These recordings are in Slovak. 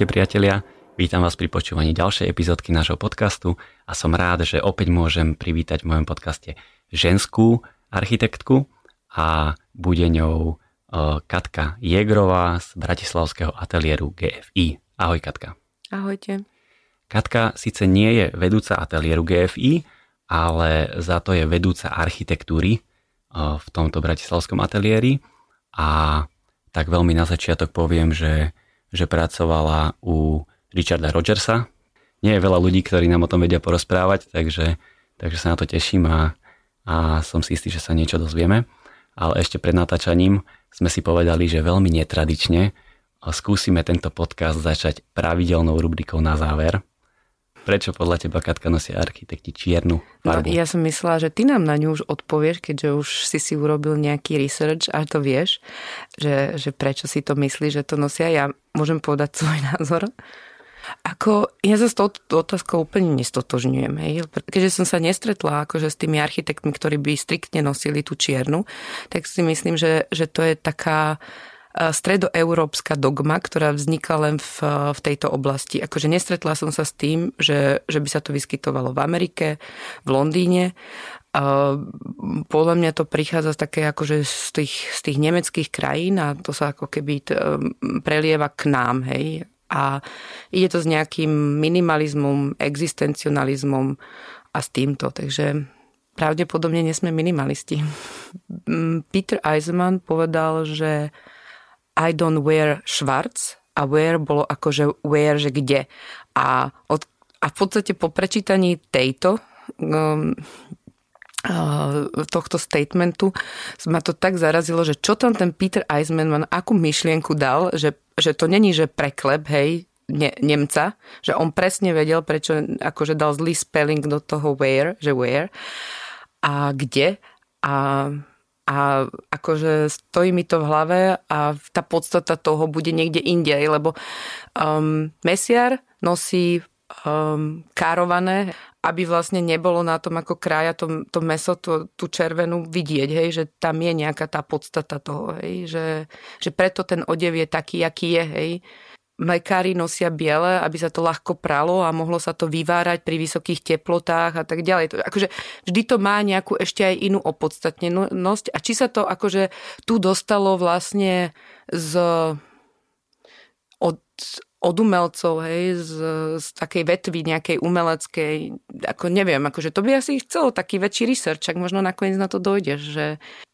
Ahojte priatelia, vítam vás pri počúvaní ďalšej epizódky nášho podcastu a som rád, že opäť môžem privítať v mojom podcaste ženskú architektku a bude ňou Katka Jegrová z Bratislavského ateliéru GFI. Ahoj Katka. Ahojte. Katka síce nie je vedúca ateliéru GFI, ale za to je vedúca architektúry v tomto bratislavskom ateliéri a tak veľmi na začiatok poviem, že že pracovala u Richarda Rogersa. Nie je veľa ľudí, ktorí nám o tom vedia porozprávať, takže, takže sa na to teším a, a som si istý, že sa niečo dozvieme. Ale ešte pred natáčaním sme si povedali, že veľmi netradične skúsime tento podcast začať pravidelnou rubrikou na záver. Prečo podľa teba, Katka, nosia architekti čiernu farbu? No, ja som myslela, že ty nám na ňu už odpovieš, keďže už si si urobil nejaký research a to vieš, že, že prečo si to myslíš, že to nosia. Ja môžem povedať svoj názor. Ako, ja sa s touto otázkou úplne nestotožňujem. Hej. Keďže som sa nestretla akože s tými architektmi, ktorí by striktne nosili tú čiernu, tak si myslím, že, že to je taká stredoeurópska dogma, ktorá vznikla len v, v tejto oblasti. Akože nestretla som sa s tým, že, že by sa to vyskytovalo v Amerike, v Londýne. Podľa mňa to prichádza z také akože z tých, z tých nemeckých krajín a to sa ako keby prelieva k nám, hej. A ide to s nejakým minimalizmom, existencionalizmom a s týmto, takže pravdepodobne nesme minimalisti. Peter Eisenman povedal, že i don't wear schwarz a wear bolo akože wear, že kde. A, od, a v podstate po prečítaní tejto um, tohto statementu ma to tak zarazilo, že čo tam ten Peter Eisman akú myšlienku dal, že, že to není, že preklep, hej, ne, Nemca, že on presne vedel, prečo akože dal zlý spelling do toho where, že where a kde a a akože stojí mi to v hlave a tá podstata toho bude niekde inde, lebo um, mesiar nosí um, kárované, aby vlastne nebolo na tom ako krája to, to meso, to, tú červenú vidieť, hej, že tam je nejaká tá podstata toho, hej, že, že preto ten odev je taký, aký je, hej Mekári nosia biele, aby sa to ľahko pralo a mohlo sa to vyvárať pri vysokých teplotách a tak ďalej. To, akože vždy to má nejakú ešte aj inú opodstatnenosť a či sa to akože tu dostalo vlastne z od, od umelcov, hej, z, z takej vetvy nejakej umeleckej, ako neviem, akože to by asi chcelo taký väčší research, ak možno nakoniec na to dojdeš, že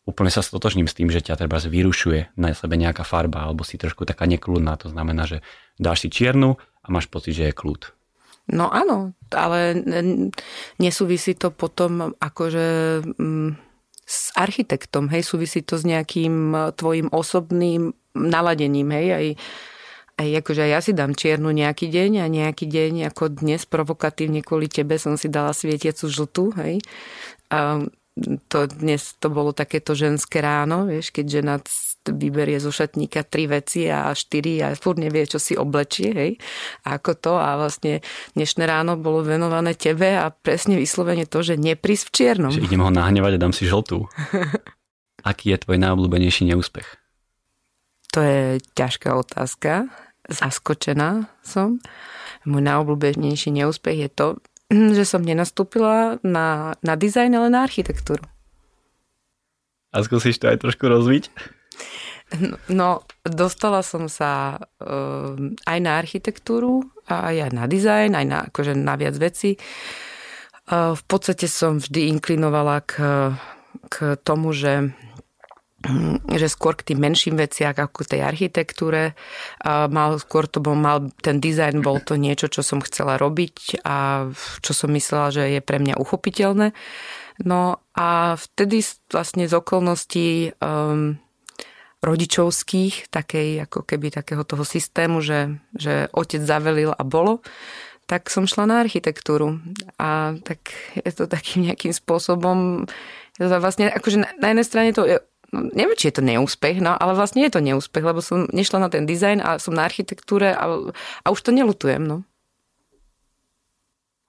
úplne sa stotožním s tým, že ťa treba vyrušuje na sebe nejaká farba alebo si trošku taká nekľudná. To znamená, že dáš si čiernu a máš pocit, že je kľud. No áno, ale nesúvisí to potom akože mm, s architektom, hej, súvisí to s nejakým tvojim osobným naladením, hej, aj, aj akože ja si dám čiernu nejaký deň a nejaký deň ako dnes provokatívne kvôli tebe som si dala svietiacu žltú, hej. A to dnes to bolo takéto ženské ráno, vieš, keď žena vyberie zo šatníka tri veci a štyri a furt nevie, čo si oblečie, hej, a ako to a vlastne dnešné ráno bolo venované tebe a presne vyslovene to, že neprísť v čiernom. Že idem ho nahnevať a dám si žltú. Aký je tvoj najobľúbenejší neúspech? To je ťažká otázka. Zaskočená som. Môj najobľúbenejší neúspech je to, že som nenastúpila na, na dizajn, ale na architektúru. A skúsiš to aj trošku rozviť? No, no dostala som sa uh, aj na architektúru, aj na dizajn, aj na, akože na viac veci. Uh, v podstate som vždy inklinovala k, k tomu, že že skôr k tým menším veciach ako k tej architektúre. Mal, skôr to bol, mal, ten dizajn bol to niečo, čo som chcela robiť a čo som myslela, že je pre mňa uchopiteľné. No a vtedy vlastne z okolností um, rodičovských, takej, ako keby takého toho systému, že, že otec zavelil a bolo, tak som šla na architektúru. A tak je to takým nejakým spôsobom, vlastne akože na, na jednej strane to je no, neviem, či je to neúspech, no, ale vlastne je to neúspech, lebo som nešla na ten dizajn a som na architektúre a, a už to nelutujem, no.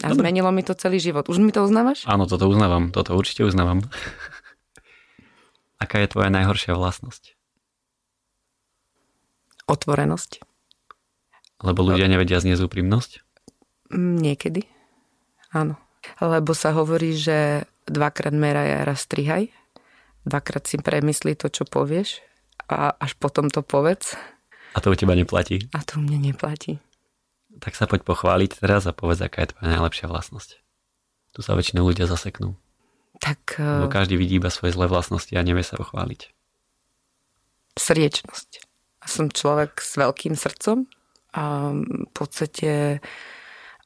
A Dobre. zmenilo mi to celý život. Už mi to uznávaš? Áno, toto uznávam. Toto určite uznávam. Aká je tvoja najhoršia vlastnosť? Otvorenosť. Lebo ľudia nevedia zniesť úprimnosť? Mm, niekedy, áno. Lebo sa hovorí, že dvakrát meraj a raz strihaj. Dvakrát si premysli to, čo povieš a až potom to povedz. A to u teba neplatí? A to u mne neplatí. Tak sa poď pochváliť teraz a povedz, aká je tvoja najlepšia vlastnosť. Tu sa väčšinou ľudia zaseknú. Tak... Lebo každý vidí iba svoje zlé vlastnosti a nevie sa pochváliť. Sriečnosť. Som človek s veľkým srdcom a v podstate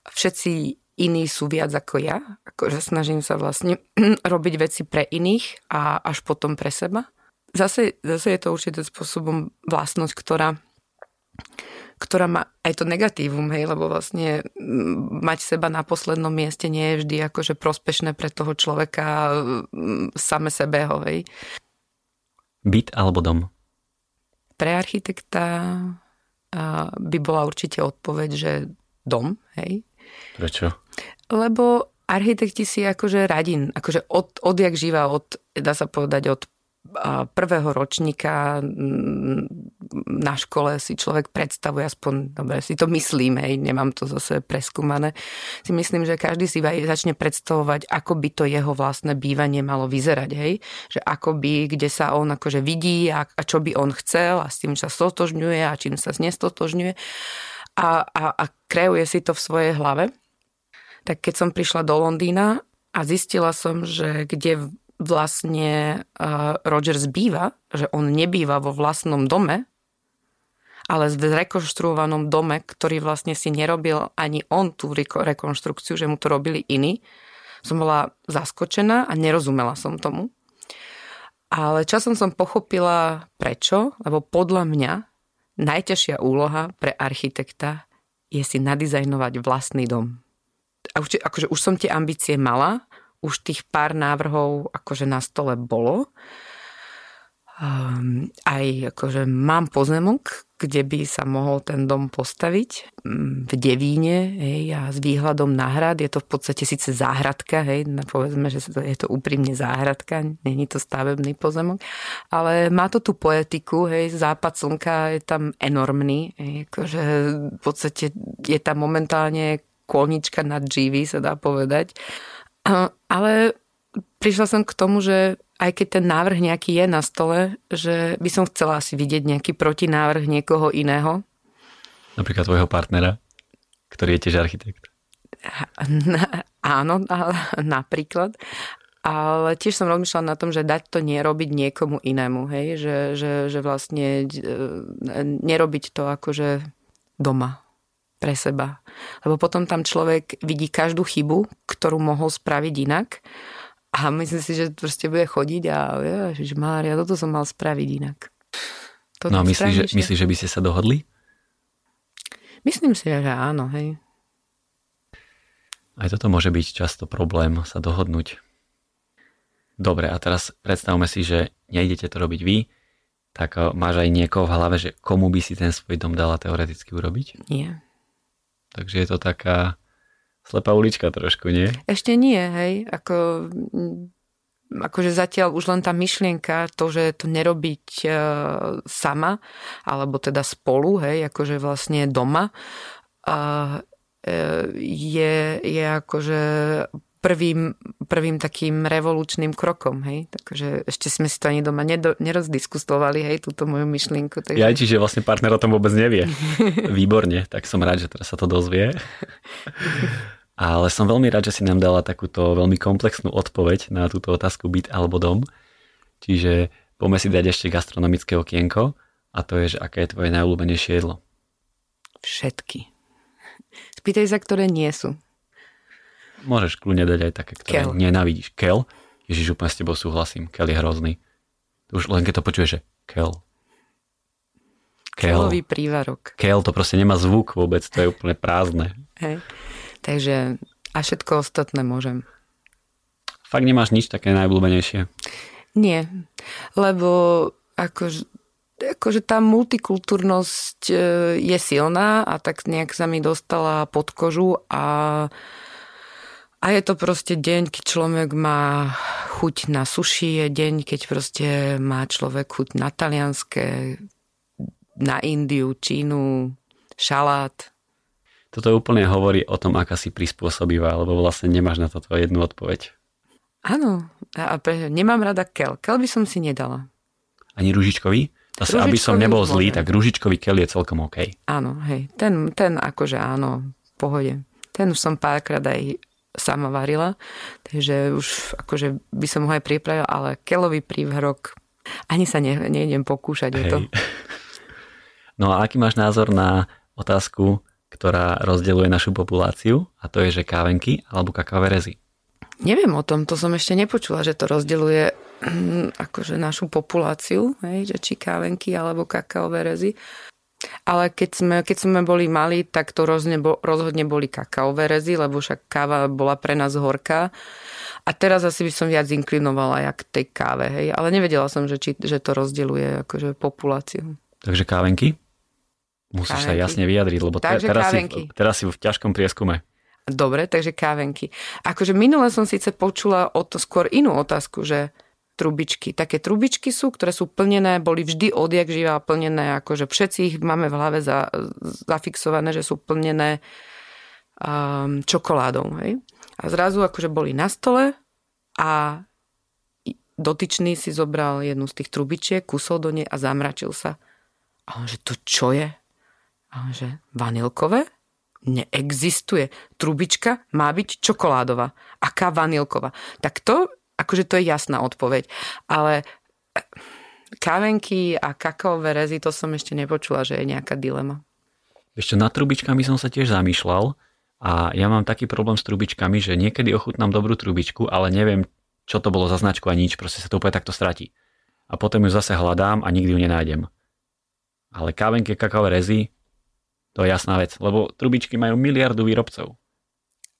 všetci iní sú viac ako ja. Akože snažím sa vlastne robiť veci pre iných a až potom pre seba. Zase, zase je to určitým spôsobom vlastnosť, ktorá ktorá má aj to negatívum, hej, lebo vlastne mať seba na poslednom mieste nie je vždy akože prospešné pre toho človeka same sebeho, hej. Byt alebo dom? Pre architekta by bola určite odpoveď, že dom, hej. Prečo? Lebo architekti si akože radin, akože od, odjak živa, od, dá sa povedať, od prvého ročníka na škole si človek predstavuje, aspoň, dobre, si to myslím, hej, nemám to zase preskúmané, si myslím, že každý si začne predstavovať, ako by to jeho vlastné bývanie malo vyzerať, hej, že ako by, kde sa on akože vidí a, a čo by on chcel a s tým sa stotožňuje a čím sa nestotožňuje a, a, a kreuje si to v svojej hlave. Tak keď som prišla do Londýna a zistila som, že kde vlastne Rogers býva, že on nebýva vo vlastnom dome, ale v rekonštruovanom dome, ktorý vlastne si nerobil ani on tú rekonštrukciu, že mu to robili iní. Som bola zaskočená a nerozumela som tomu. Ale časom som pochopila prečo, lebo podľa mňa najťažšia úloha pre architekta je si nadizajnovať vlastný dom. A už, akože už som tie ambície mala, už tých pár návrhov akože na stole bolo. Um, aj akože mám pozemok, kde by sa mohol ten dom postaviť mm, v Devíne hej, a s výhľadom na hrad. Je to v podstate síce záhradka, hej, povedzme, že je to úprimne záhradka, není to stavebný pozemok, ale má to tú poetiku, hej, západ slnka je tam enormný, hej, akože v podstate je tam momentálne kolnička nad GV, sa dá povedať. Ale prišla som k tomu, že aj keď ten návrh nejaký je na stole, že by som chcela asi vidieť nejaký protinávrh niekoho iného. Napríklad tvojho partnera, ktorý je tiež architekt. Áno, napríklad. Ale tiež som rozmýšľala na tom, že dať to nerobiť niekomu inému, hej? Že, že, že vlastne e, nerobiť to akože doma pre seba. Lebo potom tam človek vidí každú chybu, ktorú mohol spraviť inak a myslím si, že proste bude chodiť a že Mária, toto som mal spraviť inak. Toto no a myslíš, že, myslí, že by ste sa dohodli? Myslím si, že áno, hej. Aj toto môže byť často problém sa dohodnúť. Dobre, a teraz predstavme si, že nejdete to robiť vy, tak eh, máš aj niekoho v hlave, že komu by si ten svoj dom dala teoreticky urobiť? Nie. Takže je to taká slepá ulička trošku, nie? Ešte nie, hej. Ako, akože zatiaľ už len tá myšlienka, to, že to nerobiť uh, sama, alebo teda spolu, hej, akože vlastne doma, uh, je, je akože prvým, prvým takým revolučným krokom, hej. Takže ešte sme si to ani doma nedo, nerozdiskustovali, hej, túto moju myšlienku. Takže... Ja, čiže vlastne partner o tom vôbec nevie. Výborne, tak som rád, že teraz sa to dozvie. Ale som veľmi rád, že si nám dala takúto veľmi komplexnú odpoveď na túto otázku byt alebo dom. Čiže poďme si dať ešte gastronomické okienko a to je, že aké je tvoje najobľúbenejšie jedlo. Všetky. Spýtaj sa, ktoré nie sú. Môžeš kľudne dať aj také, ktoré Kel. nenávidíš. Kel? Ježiš, úplne s tebou súhlasím. Kel je hrozný. Už len keď to počuješ, že Kel. Kel. Kelový prívarok. Kel, to proste nemá zvuk vôbec, to je úplne prázdne. Hej. Takže a všetko ostatné môžem. Fakt nemáš nič také najobľúbenejšie? Nie, lebo akože akože tá multikultúrnosť e, je silná a tak nejak sa mi dostala pod kožu a a je to proste deň, keď človek má chuť na suši, je deň, keď proste má človek chuť na talianské, na Indiu, Čínu, šalát. Toto úplne hovorí o tom, aká si prispôsobivá, lebo vlastne nemáš na toto jednu odpoveď. Áno, a pre, nemám rada kel. Kel by som si nedala. Ani ružičkový? Zase, aby som nebol zlý, tak ružičkový kel je celkom OK. Áno, hej. Ten, ten akože áno, v pohode. Ten už som párkrát aj sama varila, takže už akože by som ho aj pripravila, ale kelový prívhrok ani sa ne, nejdem pokúšať hej. o to. No a aký máš názor na otázku, ktorá rozdeľuje našu populáciu a to je, že kávenky alebo kakaové rezy? Neviem o tom, to som ešte nepočula, že to rozdeľuje hm, akože našu populáciu, hej, že či kávenky alebo kakaové rezy. Ale keď sme, keď sme boli mali, tak to rozhodne, rozhodne boli kakaové rezy, lebo však káva bola pre nás horká. A teraz asi by som viac inklinovala jak tej káve, hej. Ale nevedela som, že, či, že to rozdeľuje akože populáciu. Takže kávenky? Musíš kávenky. sa jasne vyjadriť, lebo te, teraz, si, teraz si v ťažkom prieskume. Dobre, takže kávenky. Akože minule som síce počula o to skôr inú otázku, že trubičky. Také trubičky sú, ktoré sú plnené, boli vždy odjak živá plnené, akože všetci ich máme v hlave za, zafixované, že sú plnené um, čokoládou. Hej? A zrazu akože boli na stole a dotyčný si zobral jednu z tých trubičiek, kusol do nej a zamračil sa. A on, že to čo je? A že vanilkové? Neexistuje. Trubička má byť čokoládová. Aká vanilková? Tak to, akože to je jasná odpoveď. Ale eh, kávenky a kakaové rezy, to som ešte nepočula, že je nejaká dilema. Ešte nad trubičkami som sa tiež zamýšľal a ja mám taký problém s trubičkami, že niekedy ochutnám dobrú trubičku, ale neviem, čo to bolo za značku a nič, proste sa to úplne takto stratí. A potom ju zase hľadám a nikdy ju nenájdem. Ale kávenky, kakaové rezy, to je jasná vec, lebo trubičky majú miliardu výrobcov.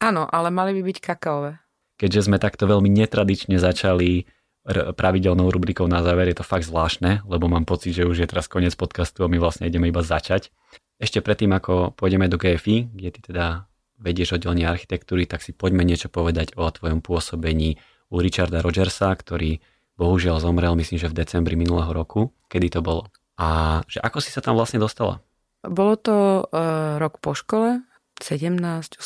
Áno, ale mali by byť kakaové. Keďže sme takto veľmi netradične začali r- pravidelnou rubrikou na záver, je to fakt zvláštne, lebo mám pocit, že už je teraz koniec podcastu a my vlastne ideme iba začať. Ešte predtým, ako pôjdeme do GFI, kde ty teda vedieš oddelenie architektúry, tak si poďme niečo povedať o tvojom pôsobení u Richarda Rogersa, ktorý bohužiaľ zomrel, myslím, že v decembri minulého roku. Kedy to bolo? A že ako si sa tam vlastne dostala? Bolo to uh, rok po škole, 17-18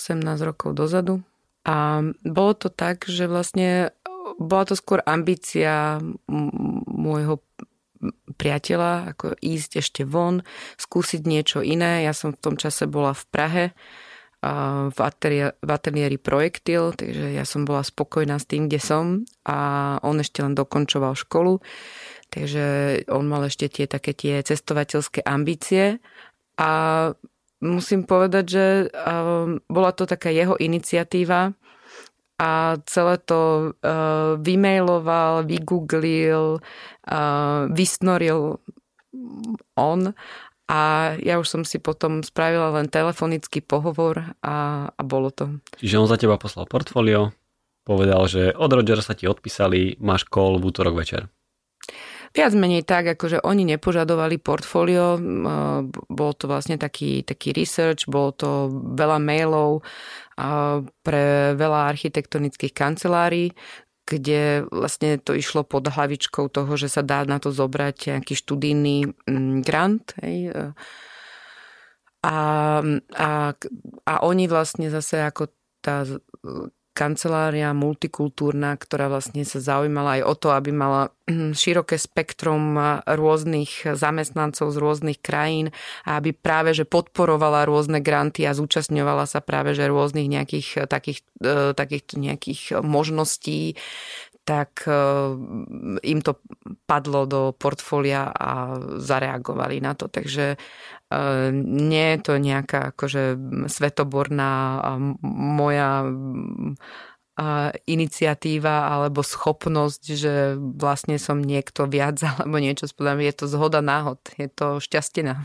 rokov dozadu. A bolo to tak, že vlastne bola to skôr ambícia môjho priateľa, ako ísť ešte von, skúsiť niečo iné. Ja som v tom čase bola v Prahe v, ateliéri, v ateliéri Projektil, takže ja som bola spokojná s tým, kde som a on ešte len dokončoval školu, takže on mal ešte tie také tie cestovateľské ambície a musím povedať, že bola to taká jeho iniciatíva a celé to vymailoval, vygooglil, vysnoril on a ja už som si potom spravila len telefonický pohovor a, a bolo to. Čiže on za teba poslal portfólio, povedal, že od sa ti odpísali, máš call v útorok večer. Viac menej tak, akože oni nepožadovali portfólio, bol to vlastne taký, taký research, bolo to veľa mailov pre veľa architektonických kancelárií, kde vlastne to išlo pod hlavičkou toho, že sa dá na to zobrať nejaký študijný grant. Hej. A, a, a oni vlastne zase ako tá kancelária multikultúrna, ktorá vlastne sa zaujímala aj o to, aby mala hm, široké spektrum rôznych zamestnancov z rôznych krajín a aby práve že podporovala rôzne granty a zúčastňovala sa práve že rôznych nejakých takých, e, takých nejakých možností tak e, im to padlo do portfólia a zareagovali na to. Takže e, nie je to nejaká akože svetoborná moja iniciatíva alebo schopnosť, že vlastne som niekto viac alebo niečo spodám. Je to zhoda náhod, je to šťastina.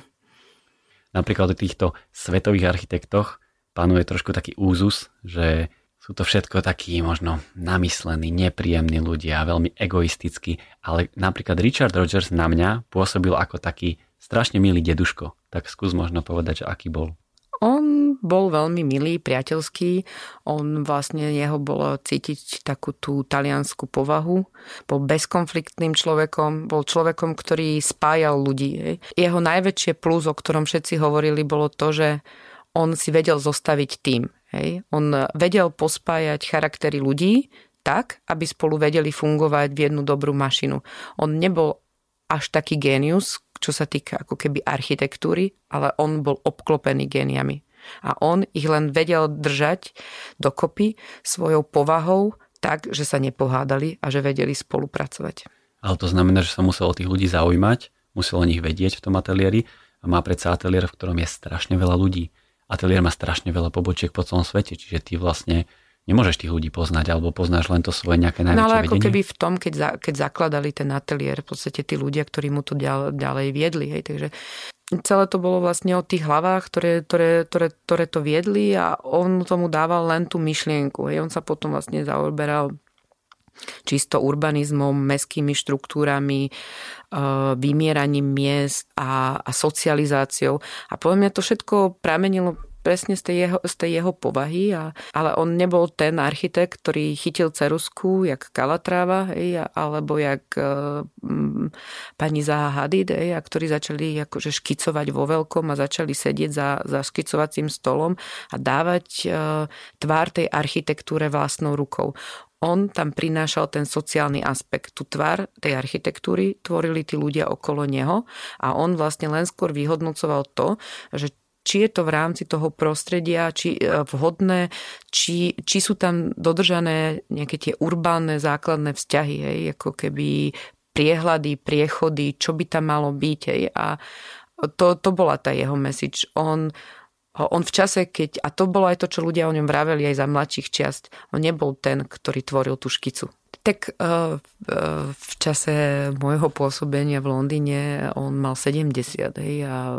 Napríklad o týchto svetových architektoch panuje trošku taký úzus, že sú to všetko takí možno namyslení, nepríjemní ľudia, veľmi egoistickí, ale napríklad Richard Rogers na mňa pôsobil ako taký strašne milý deduško. Tak skús možno povedať, že aký bol. On bol veľmi milý, priateľský. On vlastne, jeho bolo cítiť takú tú taliansku povahu. Bol bezkonfliktným človekom, bol človekom, ktorý spájal ľudí. Jeho najväčšie plus, o ktorom všetci hovorili, bolo to, že on si vedel zostaviť tým. Hej. On vedel pospájať charaktery ľudí tak, aby spolu vedeli fungovať v jednu dobrú mašinu. On nebol až taký génius, čo sa týka ako keby architektúry, ale on bol obklopený géniami. A on ich len vedel držať dokopy svojou povahou tak, že sa nepohádali a že vedeli spolupracovať. Ale to znamená, že sa musel o tých ľudí zaujímať, musel o nich vedieť v tom ateliéri a má predsa ateliér, v ktorom je strašne veľa ľudí. Ateliér má strašne veľa pobočiek po celom svete, čiže ty vlastne nemôžeš tých ľudí poznať, alebo poznáš len to svoje nejaké najväčšie No ale ako vedenie? keby v tom, keď, za, keď zakladali ten ateliér, v podstate tí ľudia, ktorí mu to ďalej, ďalej viedli. Hej, takže celé to bolo vlastne o tých hlavách, ktoré, ktoré, ktoré, ktoré to viedli a on tomu dával len tú myšlienku. Hej. On sa potom vlastne zaoberal čisto urbanizmom, meskými štruktúrami, e, vymieraním miest a, a socializáciou. A podľa mňa to všetko pramenilo presne z tej jeho, z tej jeho povahy, a, ale on nebol ten architekt, ktorý chytil cerusku, jak Kalatráva, hej, alebo jak um, pani Zaha Hadid, hej, a ktorí začali akože škicovať vo veľkom a začali sedieť za, za škicovacím stolom a dávať uh, tvár tej architektúre vlastnou rukou on tam prinášal ten sociálny aspekt. Tu tvar tej architektúry tvorili tí ľudia okolo neho a on vlastne len skôr vyhodnocoval to, že či je to v rámci toho prostredia, či e, vhodné, či, či sú tam dodržané nejaké tie urbánne základné vzťahy, hej, ako keby priehľady, priechody, čo by tam malo byť. Hej, a to, to bola tá jeho message. On, on v čase, keď, a to bolo aj to, čo ľudia o ňom vraveli aj za mladších čiast, on nebol ten, ktorý tvoril tú škicu. Tak uh, v čase môjho pôsobenia v Londýne on mal 70 hej, a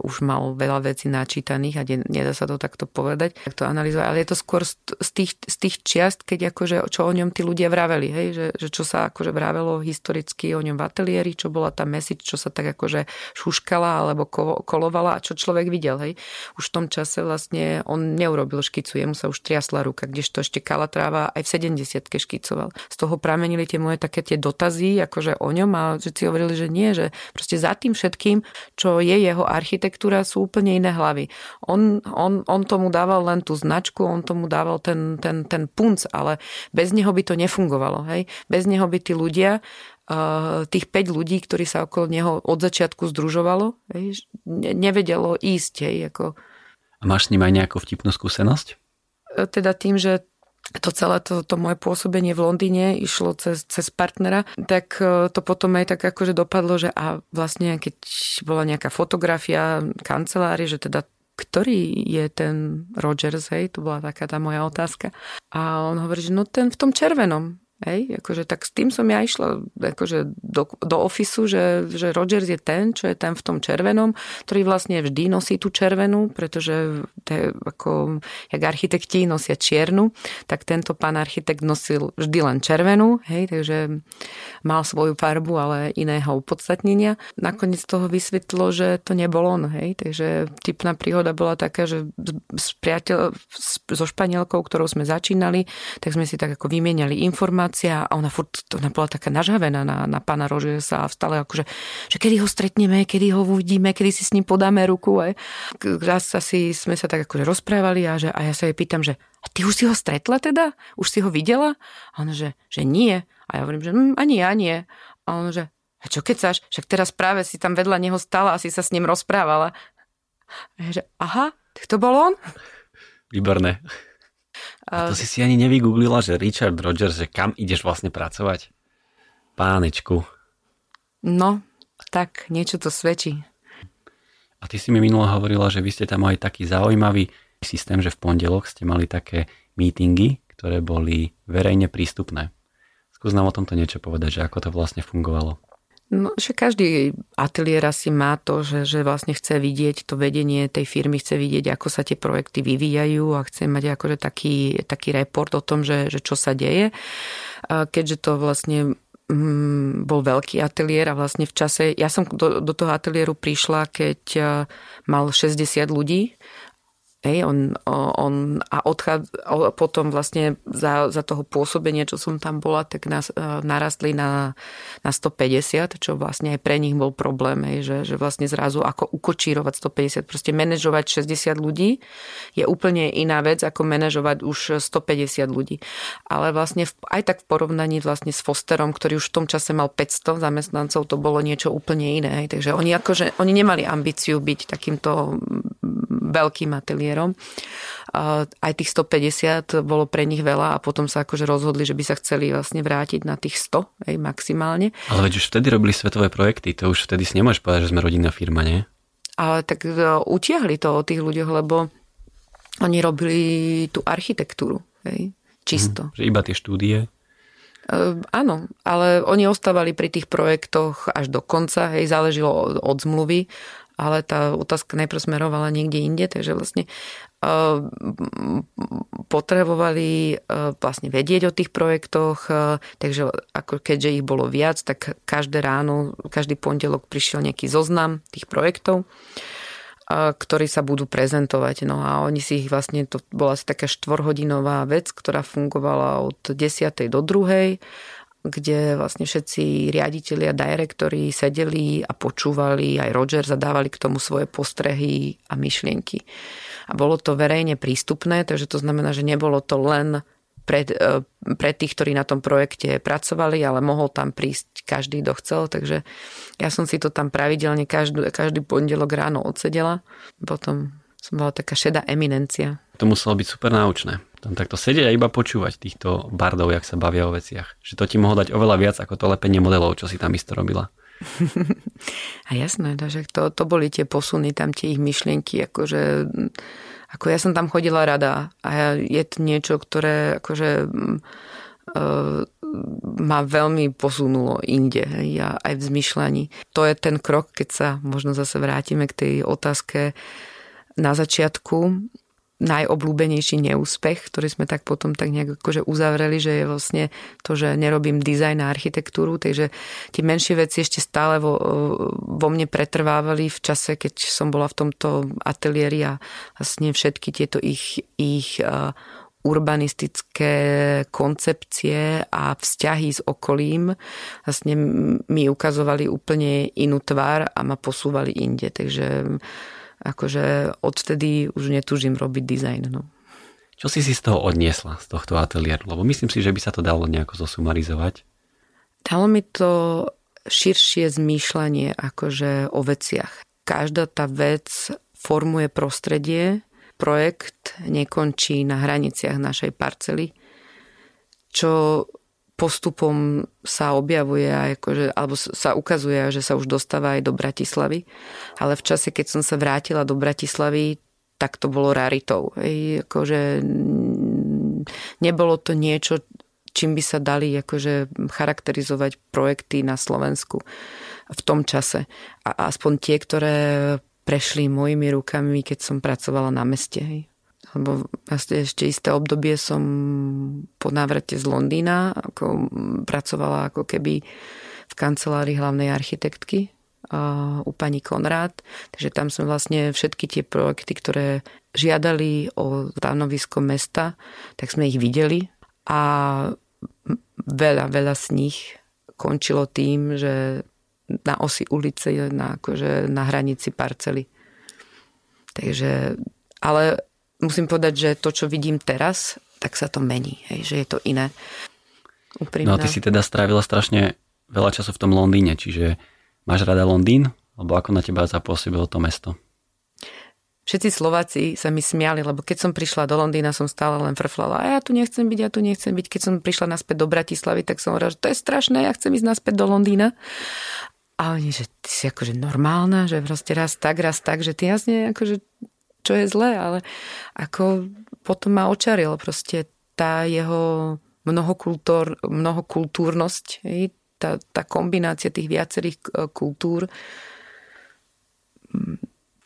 už mal veľa vecí načítaných a nedá sa to takto povedať, tak to analyzovať, ale je to skôr z tých, z tých čiast, keď akože, čo o ňom tí ľudia vraveli, hej, že, že čo sa akože vravelo historicky o ňom v ateliéri, čo bola tá message, čo sa tak akože šuškala alebo kolovala a čo človek videl. Hej. Už v tom čase vlastne on neurobil škicu, jemu sa už triasla ruka, kdežto ešte Kalatráva aj v 70 škicoval z toho pramenili tie moje také tie dotazy akože o ňom a si hovorili, že nie, že proste za tým všetkým, čo je jeho architektúra, sú úplne iné hlavy. On, on, on tomu dával len tú značku, on tomu dával ten, ten, ten punc, ale bez neho by to nefungovalo. Hej? Bez neho by tí ľudia tých 5 ľudí, ktorí sa okolo neho od začiatku združovalo, hej, nevedelo ísť. Hej, ako... A máš s ním aj nejakú vtipnú skúsenosť? E, teda tým, že to celé to, to moje pôsobenie v Londýne išlo cez, cez partnera, tak e, to potom aj tak akože dopadlo, že a vlastne keď bola nejaká fotografia kancelárie, že teda ktorý je ten Rogers, hej, to bola taká tá moja otázka. A on hovorí, že no ten v tom červenom. Hej, akože tak s tým som ja išla akože do, do ofisu, že, že Rogers je ten, čo je ten v tom červenom, ktorý vlastne vždy nosí tú červenú, pretože te, ako, jak architekti nosia čiernu, tak tento pán architekt nosil vždy len červenú, hej, takže mal svoju farbu, ale iného opodstatnenia. Nakoniec toho vysvetlo, že to nebol on, hej, takže typná príhoda bola taká, že s priateľ, so Španielkou, ktorou sme začínali, tak sme si tak ako vymieniali informácie informácia a ona furt, ona bola taká nažavená na, na pána Rožesa a stále akože, že kedy ho stretneme, kedy ho uvidíme, kedy si s ním podáme ruku. Aj. Raz asi sme sa tak akože rozprávali a, že, a ja sa jej pýtam, že a ty už si ho stretla teda? Už si ho videla? A ona, že, že nie. A ja hovorím, že hm, ani ja nie. A on, že a čo keď saš? Však teraz práve si tam vedľa neho stala a si sa s ním rozprávala. A ja, že aha, to bol on? Výborné. A to si si ani nevygooglila, že Richard Rogers, že kam ideš vlastne pracovať? Pánečku. No, tak niečo to svedčí. A ty si mi minule hovorila, že vy ste tam mali taký zaujímavý systém, že v pondelok ste mali také meetingy, ktoré boli verejne prístupné. Skús nám o tomto niečo povedať, že ako to vlastne fungovalo. No, že každý ateliér asi má to, že, že vlastne chce vidieť to vedenie tej firmy, chce vidieť, ako sa tie projekty vyvíjajú a chce mať akože taký, taký report o tom, že, že čo sa deje. Keďže to vlastne mm, bol veľký ateliér a vlastne v čase, ja som do, do toho ateliéru prišla, keď mal 60 ľudí Hej, on, on, a odchad, potom vlastne za, za toho pôsobenia, čo som tam bola, tak nás, e, narastli na, na 150, čo vlastne aj pre nich bol problém, hej, že, že vlastne zrazu ako ukočírovať 150, proste manažovať 60 ľudí je úplne iná vec, ako manažovať už 150 ľudí. Ale vlastne v, aj tak v porovnaní vlastne s Fosterom, ktorý už v tom čase mal 500 zamestnancov, to bolo niečo úplne iné. Hej. Takže oni, akože, oni nemali ambíciu byť takýmto veľkým ateliérom. Aj tých 150 bolo pre nich veľa a potom sa akože rozhodli, že by sa chceli vlastne vrátiť na tých 100 aj maximálne. Ale veď už vtedy robili svetové projekty, to už vtedy si nemôžeš povedať, že sme rodinná firma, nie? Ale tak e, utiahli to od tých ľuďoch, lebo oni robili tú architektúru, hej, čisto. Mhm, že iba tie štúdie? Uh, áno, ale oni ostávali pri tých projektoch až do konca, hej, záležilo od, od zmluvy ale tá otázka najprv smerovala niekde inde, takže vlastne uh, potrebovali uh, vlastne vedieť o tých projektoch, uh, takže ako keďže ich bolo viac, tak každé ráno, každý pondelok prišiel nejaký zoznam tých projektov ktorí sa budú prezentovať. No a oni si ich vlastne, to bola asi taká štvorhodinová vec, ktorá fungovala od 10. do 2 kde vlastne všetci riaditeľi a direktori sedeli a počúvali, aj Roger zadávali k tomu svoje postrehy a myšlienky. A bolo to verejne prístupné, takže to znamená, že nebolo to len pre, e, pre tých, ktorí na tom projekte pracovali, ale mohol tam prísť každý, kto chcel, takže ja som si to tam pravidelne každý, každý pondelok ráno odsedela. Potom som bola taká šedá eminencia. To muselo byť super náučné. Tam takto sedieť a iba počúvať týchto bardov, jak sa bavia o veciach. Že to ti mohlo dať oveľa viac ako to lepenie modelov, čo si tam isto robila. A jasné, že to, to boli tie posuny, tam tie ich myšlienky, akože ako ja som tam chodila rada a je to niečo, ktoré akože uh, ma veľmi posunulo inde ja aj v zmyšľaní. To je ten krok, keď sa možno zase vrátime k tej otázke na začiatku, najobľúbenejší neúspech, ktorý sme tak potom tak nejak akože uzavreli, že je vlastne to, že nerobím dizajn a architektúru, takže tie menšie veci ešte stále vo, vo mne pretrvávali v čase, keď som bola v tomto ateliéri a vlastne všetky tieto ich, ich urbanistické koncepcie a vzťahy s okolím vlastne mi ukazovali úplne inú tvár a ma posúvali inde. Takže akože odtedy už netúžim robiť dizajn. No. Čo si si z toho odniesla, z tohto ateliéru? Lebo myslím si, že by sa to dalo nejako zosumarizovať. Dalo mi to širšie zmýšľanie akože o veciach. Každá tá vec formuje prostredie, projekt nekončí na hraniciach našej parcely, čo postupom sa objavuje akože, alebo sa ukazuje, že sa už dostáva aj do Bratislavy. Ale v čase, keď som sa vrátila do Bratislavy, tak to bolo raritou. Ej, akože nebolo to niečo, čím by sa dali akože charakterizovať projekty na Slovensku v tom čase. A aspoň tie, ktoré prešli mojimi rukami, keď som pracovala na meste. Hej lebo vlastne ešte isté obdobie som po návrate z Londýna ako pracovala ako keby v kancelárii hlavnej architektky u pani Konrád. Takže tam sme vlastne všetky tie projekty, ktoré žiadali o stanovisko mesta, tak sme ich videli a veľa, veľa z nich končilo tým, že na osi ulice, na, akože na hranici parcely. Takže, ale musím povedať, že to, čo vidím teraz, tak sa to mení, hej, že je to iné. Úprimná. No a ty si teda strávila strašne veľa času v tom Londýne, čiže máš rada Londýn? Alebo ako na teba zapôsobilo to mesto? Všetci Slováci sa mi smiali, lebo keď som prišla do Londýna, som stále len frflala. A ja tu nechcem byť, ja tu nechcem byť. Keď som prišla naspäť do Bratislavy, tak som hovorila, že to je strašné, ja chcem ísť naspäť do Londýna. A oni, že ty si akože normálna, že proste raz tak, raz tak, že ty jasne akože čo je zlé, ale ako potom ma očaril proste tá jeho mnohokultúr, mnohokultúrnosť, tá, tá kombinácia tých viacerých e, kultúr,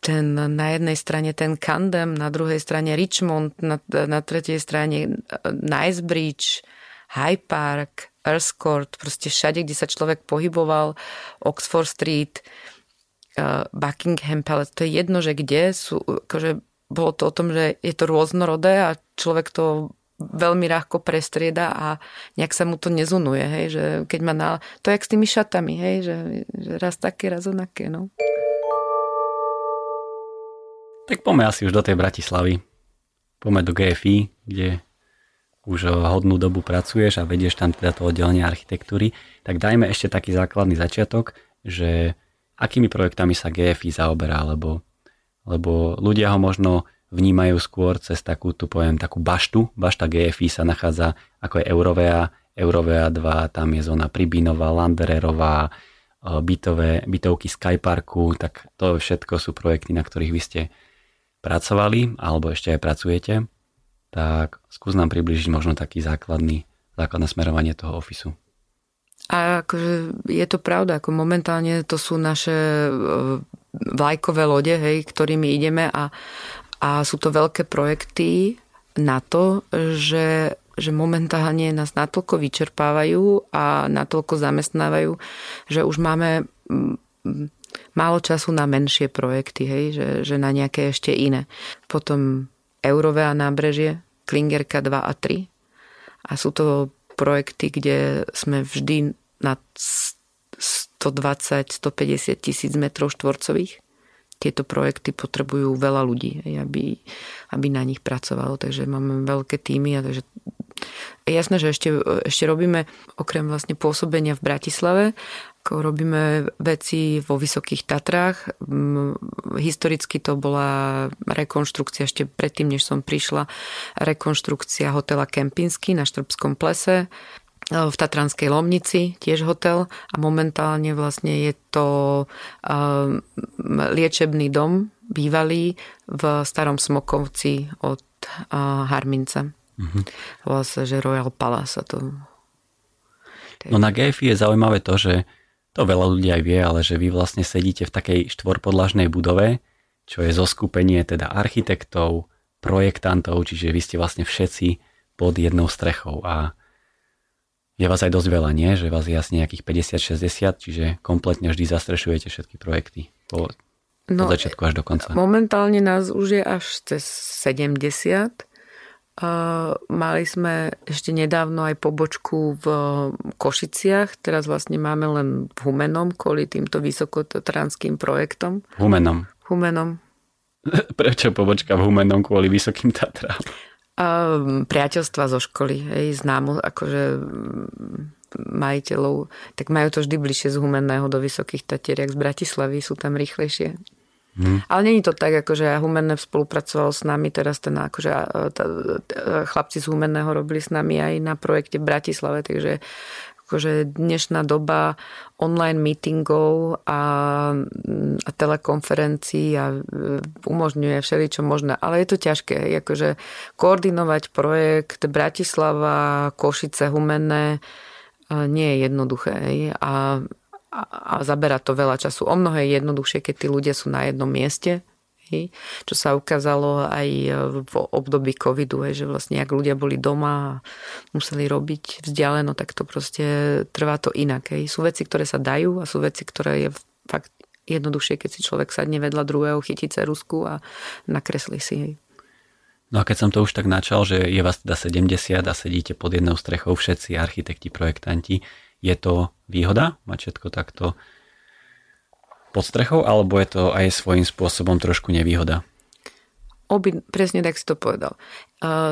ten na jednej strane ten Kandem, na druhej strane Richmond, na, na tretej strane e, Nice Bridge, High Park, Earthcourt, proste všade, kde sa človek pohyboval, Oxford Street, Buckingham Palace, to je jedno, že kde sú, akože bolo to o tom, že je to rôznorodé a človek to veľmi ľahko prestrieda a nejak sa mu to nezunuje, hej, že keď má na... To je jak s tými šatami, hej, že, že raz také, raz onaké, no. Tak poďme asi už do tej Bratislavy. Poďme do GFI, kde už hodnú dobu pracuješ a vedieš tam teda to oddelenie architektúry. Tak dajme ešte taký základný začiatok, že akými projektami sa GFI zaoberá, lebo, lebo ľudia ho možno vnímajú skôr cez takú, tu poviem, takú baštu. Bašta GFI sa nachádza ako je Eurovea, Eurovea 2, tam je zóna Pribínová, Landererová, e, bytové, bytovky Skyparku, tak to všetko sú projekty, na ktorých vy ste pracovali alebo ešte aj pracujete. Tak skús nám približiť možno taký základný, základné smerovanie toho ofisu. A akože je to pravda, ako momentálne to sú naše e, vlajkové lode, hej, ktorými ideme a, a sú to veľké projekty na to, že, že momentálne nás natoľko vyčerpávajú a natoľko zamestnávajú, že už máme málo času na menšie projekty, hej, že, že na nejaké ešte iné. Potom Eurové a nábrežie, Klingerka 2 a 3. A sú to projekty, kde sme vždy na 120-150 tisíc metrov štvorcových tieto projekty potrebujú veľa ľudí, aby, aby na nich pracovalo. Takže máme veľké týmy a takže jasné, že ešte, ešte robíme okrem vlastne pôsobenia v Bratislave, robíme veci vo Vysokých Tatrách. Historicky to bola rekonštrukcia ešte predtým, než som prišla, rekonštrukcia hotela Kempinsky na Štrbskom plese v Tatranskej Lomnici, tiež hotel a momentálne vlastne je to liečebný dom bývalý v Starom Smokovci od Harmince. Mm-hmm. Volá sa, že Royal Palace. To... No na GFI je zaujímavé to, že to veľa ľudí aj vie, ale že vy vlastne sedíte v takej štvorpodlažnej budove, čo je zoskupenie teda architektov, projektantov, čiže vy ste vlastne všetci pod jednou strechou a je vás aj dosť veľa, nie? Že vás je asi nejakých 50-60, čiže kompletne vždy zastrešujete všetky projekty po, no, od začiatku až do konca. Momentálne nás už je až cez 70. Uh, mali sme ešte nedávno aj pobočku v Košiciach, teraz vlastne máme len v Humenom kvôli týmto vysokotatranským projektom. Humenom. Humenom. Prečo pobočka v Humenom kvôli Vysokým Tatrám? Priateľstva zo školy, hej, známo, akože majiteľov, tak majú to vždy bližšie z Humenného do Vysokých Tatier, z Bratislavy, sú tam rýchlejšie. Hmm. Ale není to tak, akože Humenné spolupracoval s nami, teraz ten akože tá, tá, chlapci z Humenného robili s nami aj na projekte v Bratislave, takže akože dnešná doba online meetingov a, a telekonferencií a e, umožňuje všeličo možné. Ale je to ťažké, akože koordinovať projekt Bratislava, Košice, Humenné e, nie je jednoduché. A, a, a zabera to veľa času. O mnoho je jednoduchšie, keď tí ľudia sú na jednom mieste, čo sa ukázalo aj v období covidu, že vlastne ak ľudia boli doma a museli robiť vzdialeno, tak to proste trvá to inak. Sú veci, ktoré sa dajú a sú veci, ktoré je fakt jednoduchšie, keď si človek sadne vedľa druhého, chytí cerusku a nakreslí si. Hej. No a keď som to už tak načal, že je vás teda 70 a sedíte pod jednou strechou všetci architekti, projektanti, je to výhoda mať všetko takto pod strechou, alebo je to aj svojím spôsobom trošku nevýhoda? Oby, presne tak si to povedal.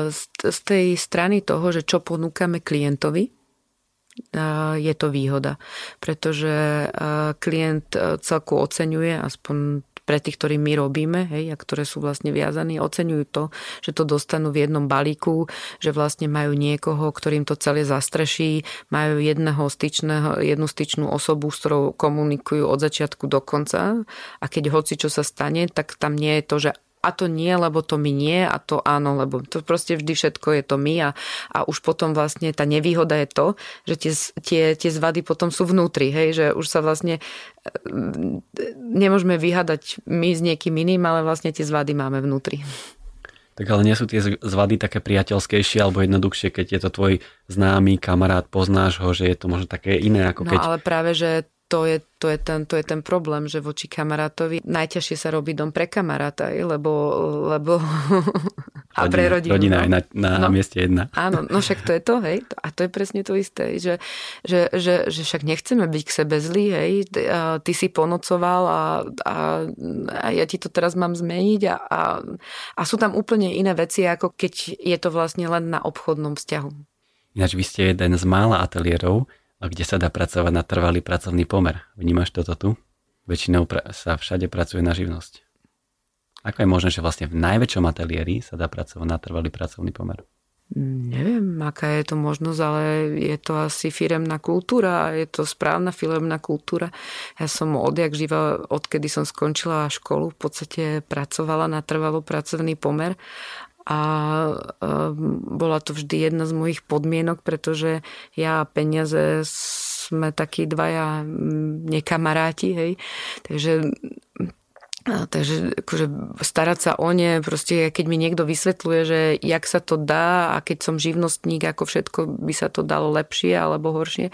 Z, z tej strany toho, že čo ponúkame klientovi, je to výhoda, pretože klient celku oceňuje, aspoň pre tých, ktorí my robíme, hej, a ktoré sú vlastne viazaní, oceňujú to, že to dostanú v jednom balíku, že vlastne majú niekoho, ktorým to celé zastreší, majú jedného styčného, jednu styčnú osobu, s ktorou komunikujú od začiatku do konca a keď hoci čo sa stane, tak tam nie je to, že a to nie, lebo to my nie a to áno, lebo to proste vždy všetko je to my a, a už potom vlastne tá nevýhoda je to, že tie, tie, tie zvady potom sú vnútri, hej, že už sa vlastne mm, nemôžeme vyhadať my s niekým iným, ale vlastne tie zvady máme vnútri. Tak ale nie sú tie zvady také priateľskejšie alebo jednoduchšie, keď je to tvoj známy kamarát, poznáš ho, že je to možno také iné ako no, keď... Ale práve, že to je, to, je ten, to je ten problém, že voči kamarátovi najťažšie sa robí dom pre kamaráta, lebo, lebo a pre rodinu. Rodina no. je na, na no, mieste jedna. Áno, no však to je to, hej. A to je presne to isté, že, že, že, že však nechceme byť k sebe zlí, hej. Ty si ponocoval a, a, a ja ti to teraz mám zmeniť a, a, a sú tam úplne iné veci, ako keď je to vlastne len na obchodnom vzťahu. Ináč vy ste jeden z mála ateliérov, kde sa dá pracovať na trvalý pracovný pomer. Vnímaš toto tu? Väčšinou sa všade pracuje na živnosť. Ako je možné, že vlastne v najväčšom ateliéri sa dá pracovať na trvalý pracovný pomer? Neviem, aká je to možnosť, ale je to asi firemná kultúra, je to správna firemná kultúra. Ja som odjak živa, odkedy som skončila školu, v podstate pracovala na trvalý pracovný pomer a bola to vždy jedna z mojich podmienok, pretože ja a peniaze sme takí dvaja nekamaráti, hej. Takže Takže akože starať sa o ne, proste keď mi niekto vysvetľuje, že jak sa to dá a keď som živnostník, ako všetko by sa to dalo lepšie alebo horšie,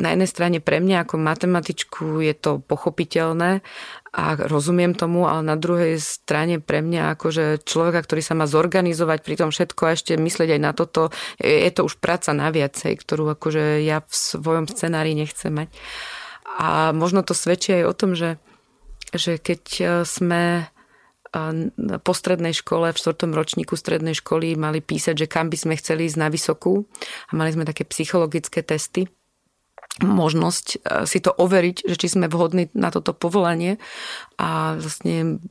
na jednej strane pre mňa ako matematičku je to pochopiteľné a rozumiem tomu, ale na druhej strane pre mňa akože človeka, ktorý sa má zorganizovať pri tom všetko a ešte myslieť aj na toto, je to už práca naviac, ktorú akože ja v svojom scenári nechcem mať. A možno to svedčí aj o tom, že, že keď e, sme e, po strednej škole, v štvrtom ročníku strednej školy mali písať, že kam by sme chceli ísť na vysokú a mali sme také psychologické testy možnosť e, si to overiť, že či sme vhodní na toto povolanie a vlastne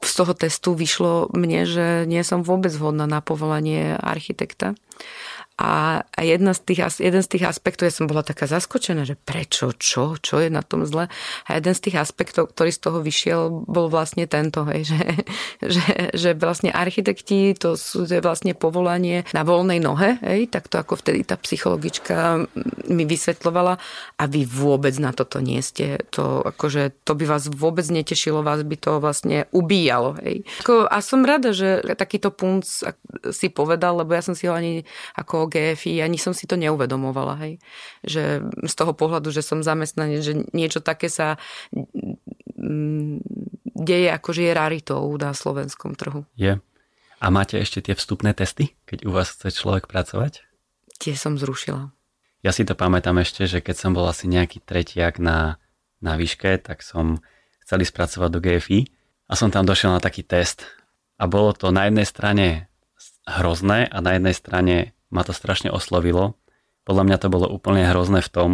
z toho testu vyšlo mne, že nie som vôbec vhodná na povolanie architekta. A jedna z tých, jeden z tých aspektov, ja som bola taká zaskočená, že prečo, čo, čo je na tom zle. A jeden z tých aspektov, ktorý z toho vyšiel, bol vlastne tento, hej, že, že, že vlastne architekti, to sú to je vlastne povolanie na voľnej nohe, hej, tak to ako vtedy tá psychologička mi vysvetlovala a vy vôbec na toto nie ste. To, akože, to by vás vôbec netešilo, vás by to vlastne ubíjalo. Hej. A som rada, že takýto punc si povedal, lebo ja som si ho ani ako GFI, ani som si to neuvedomovala, hej. Že z toho pohľadu, že som zamestnanec, že niečo také sa mm, deje akože je raritou na slovenskom trhu. Je. A máte ešte tie vstupné testy, keď u vás chce človek pracovať? Tie som zrušila. Ja si to pamätám ešte, že keď som bol asi nejaký tretiak na, na výške, tak som chcel spracovať do GFI a som tam došiel na taký test. A bolo to na jednej strane hrozné a na jednej strane ma to strašne oslovilo. Podľa mňa to bolo úplne hrozné v tom,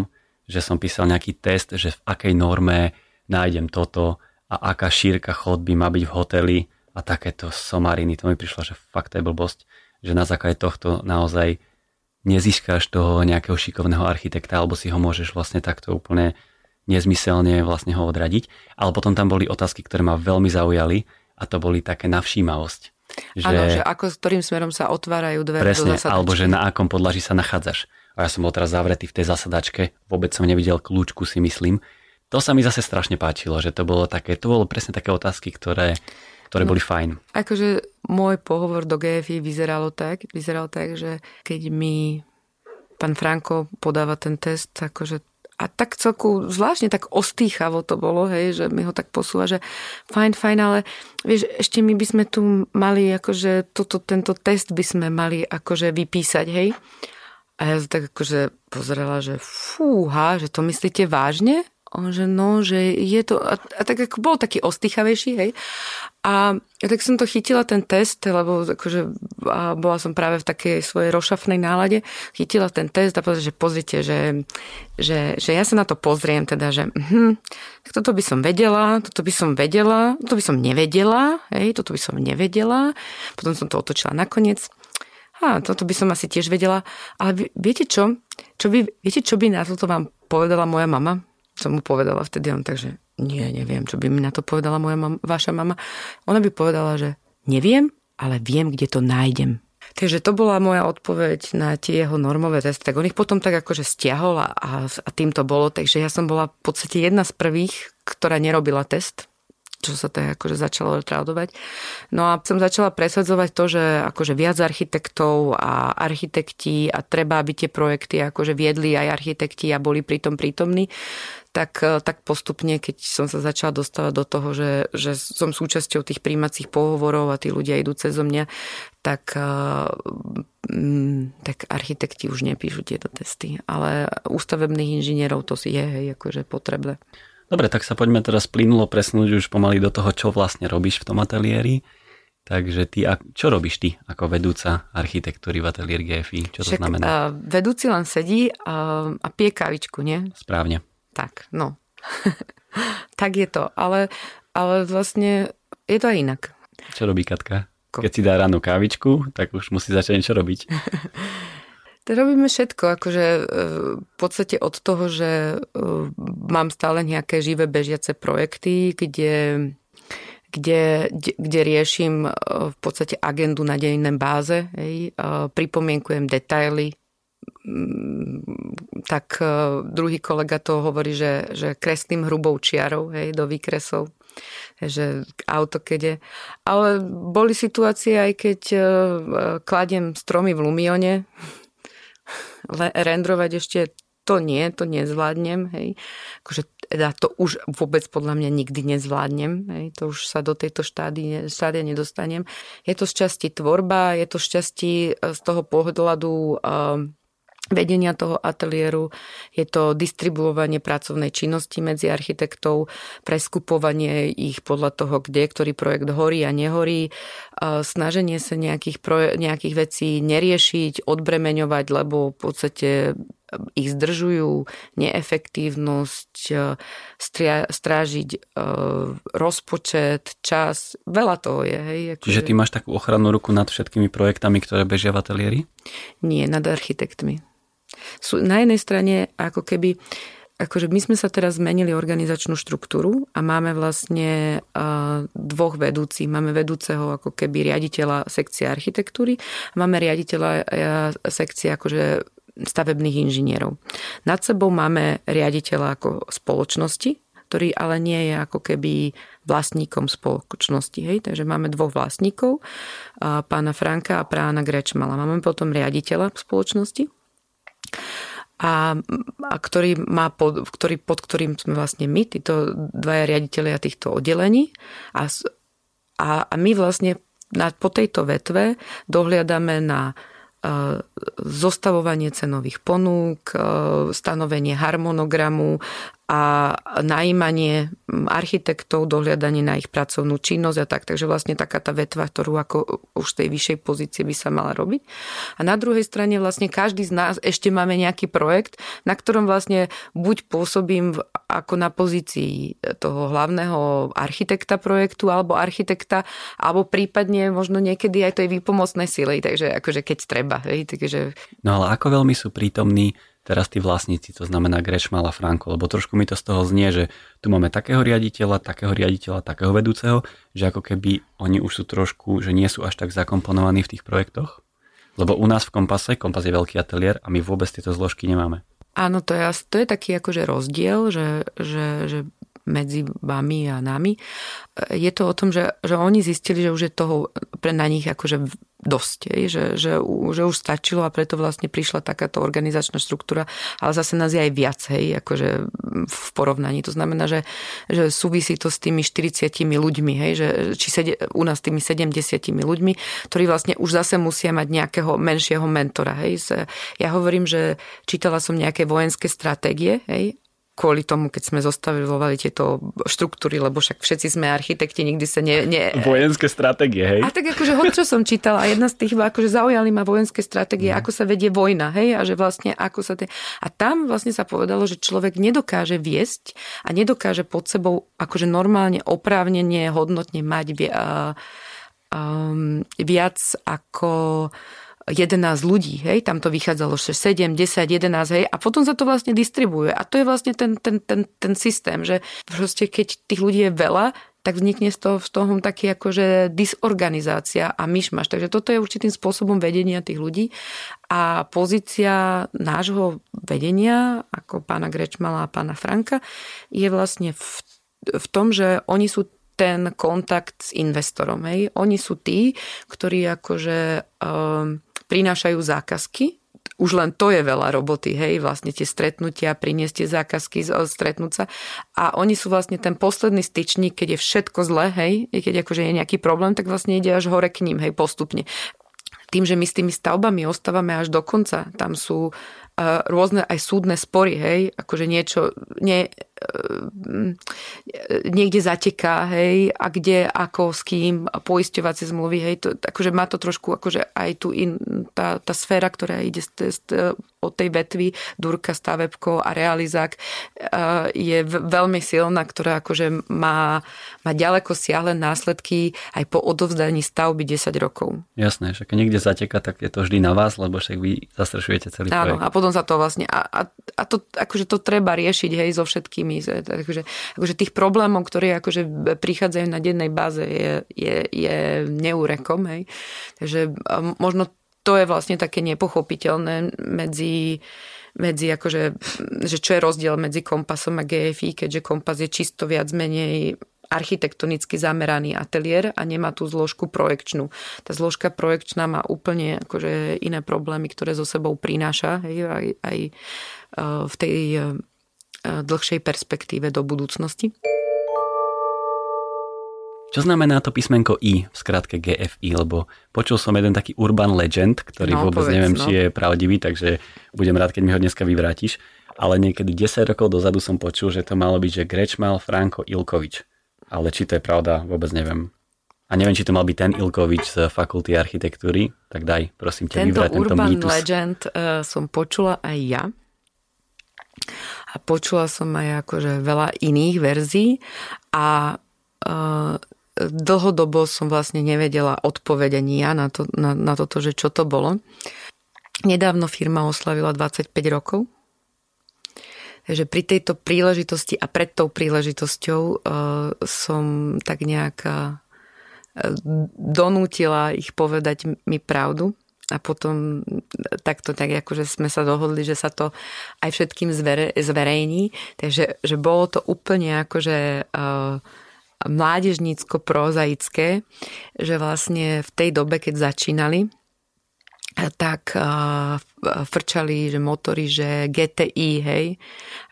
že som písal nejaký test, že v akej norme nájdem toto a aká šírka chodby má byť v hoteli a takéto somariny. To mi prišlo, že fakt to je blbosť, že na základe tohto naozaj nezískáš toho nejakého šikovného architekta alebo si ho môžeš vlastne takto úplne nezmyselne vlastne ho odradiť. Ale potom tam boli otázky, ktoré ma veľmi zaujali a to boli také navšímavosť. Že, Áno, že ako, ktorým smerom sa otvárajú dvere presne, do zasadačky. alebo že na akom podlaží sa nachádzaš. A ja som bol teraz zavretý v tej zasadačke, vôbec som nevidel kľúčku si myslím. To sa mi zase strašne páčilo, že to bolo také, to bolo presne také otázky, ktoré, ktoré no, boli fajn. Akože môj pohovor do GFI vyzeralo tak, vyzeral tak, že keď mi pán Franko podáva ten test, akože a tak celku zvláštne tak ostýchavo to bolo, hej, že mi ho tak posúva, že fajn, fajn, ale vieš, ešte my by sme tu mali akože toto, tento test by sme mali akože vypísať, hej. A ja tak akože pozerala, že fúha, že to myslíte vážne? On, že no, že je to, a, a tak ako bol taký ostýchavejší, hej. A ja tak som to chytila ten test, lebo akože a bola som práve v takej svojej rošafnej nálade, chytila ten test a povedala, že pozrite, že, že, že ja sa na to pozriem, teda, že hm, tak toto by som vedela, toto by som vedela, toto by som nevedela, hej, toto by som nevedela, potom som to otočila nakoniec. A toto by som asi tiež vedela, ale viete čo? čo by, viete, čo by na toto vám povedala moja mama? Som mu povedala vtedy, on takže nie, neviem, čo by mi na to povedala moja mama, vaša mama. Ona by povedala, že neviem, ale viem, kde to nájdem. Takže to bola moja odpoveď na tie jeho normové testy. Tak on ich potom tak akože stiahol a, a tým to bolo. Takže ja som bola v podstate jedna z prvých, ktorá nerobila test. čo sa tak akože začalo tradovať. No a som začala presadzovať to, že akože viac architektov a architekti a treba, aby tie projekty akože viedli aj architekti a boli pritom prítomní tak, tak postupne, keď som sa začala dostávať do toho, že, že som súčasťou tých príjmacích pohovorov a tí ľudia idú cez mňa, tak, mm, tak architekti už nepíšu tieto testy. Ale ústavebných inžinierov to si je hej, akože potrebné. Dobre, tak sa poďme teraz plynulo presnúť už pomaly do toho, čo vlastne robíš v tom ateliéri. Takže ty, čo robíš ty ako vedúca architektúry v ateliéri GFI? Čo to Však, znamená? Uh, vedúci len sedí a, a pije kávičku, nie? Správne. Tak, no. tak je to, ale, ale vlastne je to aj inak. Čo robí Katka? Keď si dá ráno kávičku, tak už musí začať niečo robiť. To robíme všetko, akože e, v podstate od toho, že e, mám stále nejaké živé bežiace projekty, kde, kde, kde riešim e, v podstate agendu na dennej báze, hej, pripomienkujem detaily, tak druhý kolega to hovorí, že, že kreslím hrubou čiarou hej, do výkresov že autokede. Ale boli situácie aj keď kladiem stromy v Lumione, rendrovať ešte to nie, to nezvládnem, hej. Akože teda to už vôbec podľa mňa nikdy nezvládnem, hej. To už sa do tejto štády, štádia nedostanem. Je to z časti tvorba, je to z časti e, z toho pohľadu uh, vedenia toho ateliéru, je to distribuovanie pracovnej činnosti medzi architektov, preskupovanie ich podľa toho, kde ktorý projekt horí a nehorí, snaženie sa nejakých, proje- nejakých vecí neriešiť, odbremeňovať, lebo v podstate ich zdržujú, neefektívnosť, stria- strážiť e, rozpočet, čas, veľa toho je. Hej, akože... Čiže ty máš takú ochrannú ruku nad všetkými projektami, ktoré bežia v ateliéri? Nie, nad architektmi sú na jednej strane ako keby akože my sme sa teraz zmenili organizačnú štruktúru a máme vlastne dvoch vedúcich. Máme vedúceho ako keby riaditeľa sekcie architektúry a máme riaditeľa sekcie akože stavebných inžinierov. Nad sebou máme riaditeľa ako spoločnosti, ktorý ale nie je ako keby vlastníkom spoločnosti. Hej? Takže máme dvoch vlastníkov, pána Franka a pána Grečmala. Máme potom riaditeľa spoločnosti, a, a ktorý má pod, ktorý, pod ktorým sme vlastne my, títo dvaja riaditeľia týchto oddelení. A, a, a my vlastne na, po tejto vetve dohliadame na zostavovanie cenových ponúk, stanovenie harmonogramu a najímanie architektov, dohľadanie na ich pracovnú činnosť a tak. Takže vlastne taká tá vetva, ktorú ako už z tej vyššej pozície by sa mala robiť. A na druhej strane vlastne každý z nás ešte máme nejaký projekt, na ktorom vlastne buď pôsobím ako na pozícii toho hlavného architekta projektu alebo architekta, alebo prípadne možno niekedy aj tej výpomocnej sily, takže akože keď treba. Hej, takže... No ale ako veľmi sú prítomní teraz tí vlastníci, to znamená Grešmal a Franko, lebo trošku mi to z toho znie, že tu máme takého riaditeľa, takého riaditeľa, takého vedúceho, že ako keby oni už sú trošku, že nie sú až tak zakomponovaní v tých projektoch. Lebo u nás v Kompase, Kompas je veľký ateliér a my vôbec tieto zložky nemáme. Áno, to je, to je taký akože rozdiel, že, že, že medzi vami a nami. Je to o tom, že, že oni zistili, že už je toho pre na nich akože dosť, že, že, že už stačilo a preto vlastne prišla takáto organizačná štruktúra, ale zase nás je aj viac, akože v porovnaní. To znamená, že, že súvisí to s tými 40 ľuďmi, hej, že, či sede, u nás tými 70 ľuďmi, ktorí vlastne už zase musia mať nejakého menšieho mentora. Hej. Ja hovorím, že čítala som nejaké vojenské stratégie, hej, kvôli tomu, keď sme zostavovali tieto štruktúry, lebo však všetci sme architekti, nikdy sa ne... ne... Vojenské stratégie, hej? A tak akože hoď, čo som čítala, a jedna z tých, akože zaujali ma vojenské stratégie, mm. ako sa vedie vojna, hej, a že vlastne ako sa... Te... A tam vlastne sa povedalo, že človek nedokáže viesť a nedokáže pod sebou akože normálne, oprávnenie, hodnotne mať vi... um, viac ako 11 ľudí, hej, tam to vychádzalo 6, 7, 10, 11, hej, a potom sa to vlastne distribuje. A to je vlastne ten, ten, ten, ten systém, že proste keď tých ľudí je veľa, tak vznikne z toho, z toho taký akože disorganizácia a myšmaš. Takže toto je určitým spôsobom vedenia tých ľudí a pozícia nášho vedenia, ako pána Grečmala a pána Franka, je vlastne v, v tom, že oni sú ten kontakt s investorom. Hej. Oni sú tí, ktorí akože um, prinášajú zákazky už len to je veľa roboty, hej, vlastne tie stretnutia, priniesť tie zákazky, stretnúť sa. A oni sú vlastne ten posledný styčník, keď je všetko zlé, hej, keď akože je nejaký problém, tak vlastne ide až hore k ním, hej, postupne. Tým, že my s tými stavbami ostávame až do konca, tam sú rôzne aj súdne spory, hej, akože niečo nie, niekde zateká, hej, a kde, ako, s kým, poisťovacie zmluvy, hej, to, akože má to trošku, akože aj tu in, tá, tá sféra, ktorá ide z, z, od tej vetvy Durka, Stavebko a Realizák je veľmi silná, ktorá akože má, má ďaleko siahle následky aj po odovzdaní stavby 10 rokov. Jasné, že keď niekde zateka, tak je to vždy na vás, lebo však vy zastrešujete celý Áno, projekt. a potom sa to vlastne, a, a, a to, akože to treba riešiť, hej, so všetkými, akože, akože tých problémov, ktoré akože prichádzajú na dennej báze je, je, je neúrekom, hej. Takže možno to je vlastne také nepochopiteľné medzi medzi akože, že čo je rozdiel medzi kompasom a GFI, keďže kompas je čisto viac menej architektonicky zameraný ateliér a nemá tú zložku projekčnú. Tá zložka projekčná má úplne akože iné problémy, ktoré so sebou prináša hej, aj, aj e, v tej e, dlhšej perspektíve do budúcnosti. Čo znamená to písmenko I v skratke GFI, lebo počul som jeden taký urban legend, ktorý no, vôbec povedz, neviem, no. či je pravdivý, takže budem rád, keď mi ho dneska vyvrátiš. Ale niekedy 10 rokov dozadu som počul, že to malo byť, že Grečmal Franko Ilkovič. Ale či to je pravda, vôbec neviem. A neviem, či to mal byť ten Ilkovič z fakulty architektúry, tak daj, prosím ťa, vyvrať tento urban mýtus. legend uh, som počula aj ja. A počula som aj akože veľa iných verzií a uh, dlhodobo som vlastne nevedela odpoveď ani ja na, to, na, na toto, že čo to bolo. Nedávno firma oslavila 25 rokov. Takže pri tejto príležitosti a pred tou príležitosťou uh, som tak nejak uh, donútila ich povedať mi pravdu a potom takto tak akože sme sa dohodli, že sa to aj všetkým zvere, zverejní. Takže že bolo to úplne akože uh, mládežnícko-prozaické, že vlastne v tej dobe, keď začínali, tak frčali, že motory, že GTI, hej,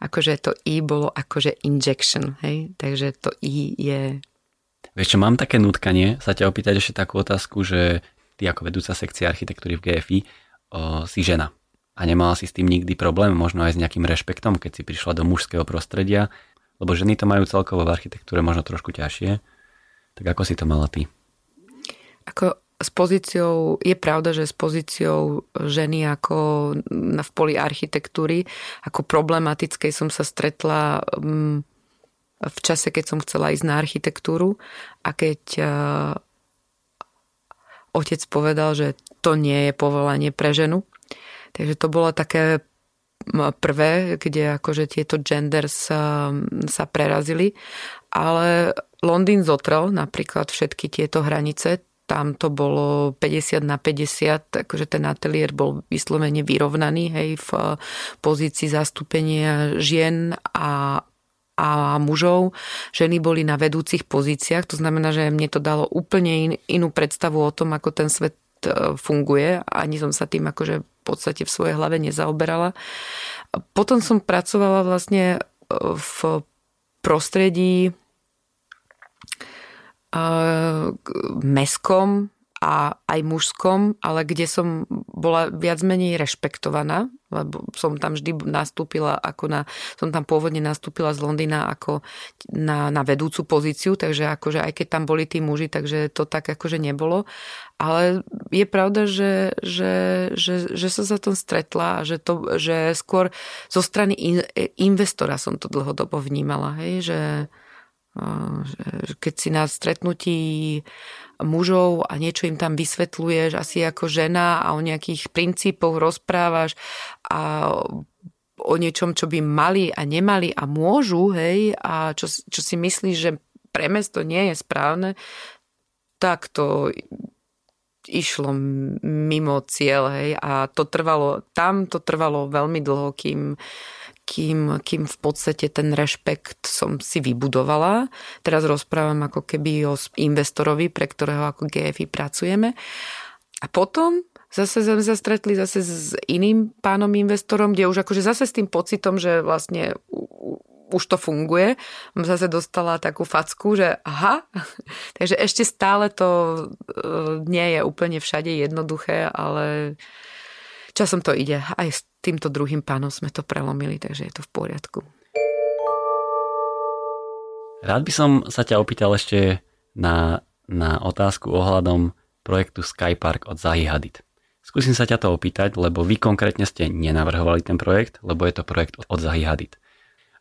akože to I bolo akože injection, hej, takže to I je... Vieš čo, mám také nutkanie sa ťa opýtať ešte takú otázku, že ty ako vedúca sekcia architektúry v GFI o, si žena a nemala si s tým nikdy problém, možno aj s nejakým rešpektom, keď si prišla do mužského prostredia, lebo ženy to majú celkovo v architektúre možno trošku ťažšie. Tak ako si to mala ty? Ako s pozíciou, je pravda, že s pozíciou ženy ako v poli architektúry, ako problematickej som sa stretla mm, v čase, keď som chcela ísť na architektúru a keď otec povedal, že to nie je povolanie pre ženu. Takže to bolo také prvé, kde akože tieto genders sa, sa prerazili, ale Londýn zotrel napríklad všetky tieto hranice, tam to bolo 50 na 50, akože ten ateliér bol vyslovene vyrovnaný, hej, v pozícii zastúpenia žien a, a mužov. Ženy boli na vedúcich pozíciách, to znamená, že mne to dalo úplne in, inú predstavu o tom, ako ten svet e, funguje. Ani som sa tým akože v podstate v svojej hlave nezaoberala. Potom som pracovala vlastne e, v prostredí e, meskom, a aj mužskom, ale kde som bola viac menej rešpektovaná, lebo som tam vždy nastúpila ako na, som tam pôvodne nastúpila z Londýna ako na, na vedúcu pozíciu, takže akože aj keď tam boli tí muži, takže to tak akože nebolo. Ale je pravda, že, že, že, že som sa tom stretla a že, to, že skôr zo strany in, investora som to dlhodobo vnímala, hej, že, že keď si na stretnutí mužov a niečo im tam vysvetľuješ asi ako žena a o nejakých princípoch rozprávaš a o niečom, čo by mali a nemali a môžu, hej, a čo, čo si myslíš, že pre mesto nie je správne, tak to išlo mimo cieľ, hej, a to trvalo, tam to trvalo veľmi dlho, kým kým, kým v podstate ten rešpekt som si vybudovala. Teraz rozprávam ako keby o investorovi, pre ktorého ako GFI pracujeme. A potom zase sme sa stretli zase s iným pánom investorom, kde už akože zase s tým pocitom, že vlastne už to funguje. Zase dostala takú facku, že aha, takže ešte stále to e, nie je úplne všade jednoduché, ale časom to ide. Aj s týmto druhým pánom sme to prelomili, takže je to v poriadku. Rád by som sa ťa opýtal ešte na, na otázku ohľadom projektu Skypark od Zahi Hadid. Skúsim sa ťa to opýtať, lebo vy konkrétne ste nenavrhovali ten projekt, lebo je to projekt od Zahi Hadid.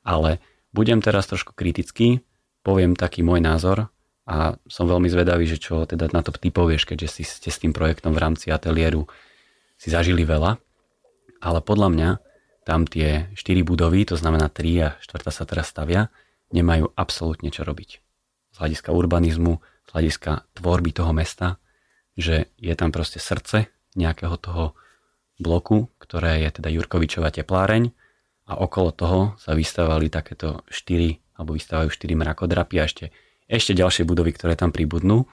Ale budem teraz trošku kritický, poviem taký môj názor a som veľmi zvedavý, že čo teda na to ty povieš, keďže si ste s tým projektom v rámci ateliéru si zažili veľa, ale podľa mňa tam tie 4 budovy, to znamená 3 a 4 sa teraz stavia, nemajú absolútne čo robiť. Z hľadiska urbanizmu, z hľadiska tvorby toho mesta, že je tam proste srdce nejakého toho bloku, ktoré je teda Jurkovičová tepláreň a okolo toho sa vystavali takéto 4 alebo vystávajú 4 mrakodrapy a ešte, ešte ďalšie budovy, ktoré tam pribudnú.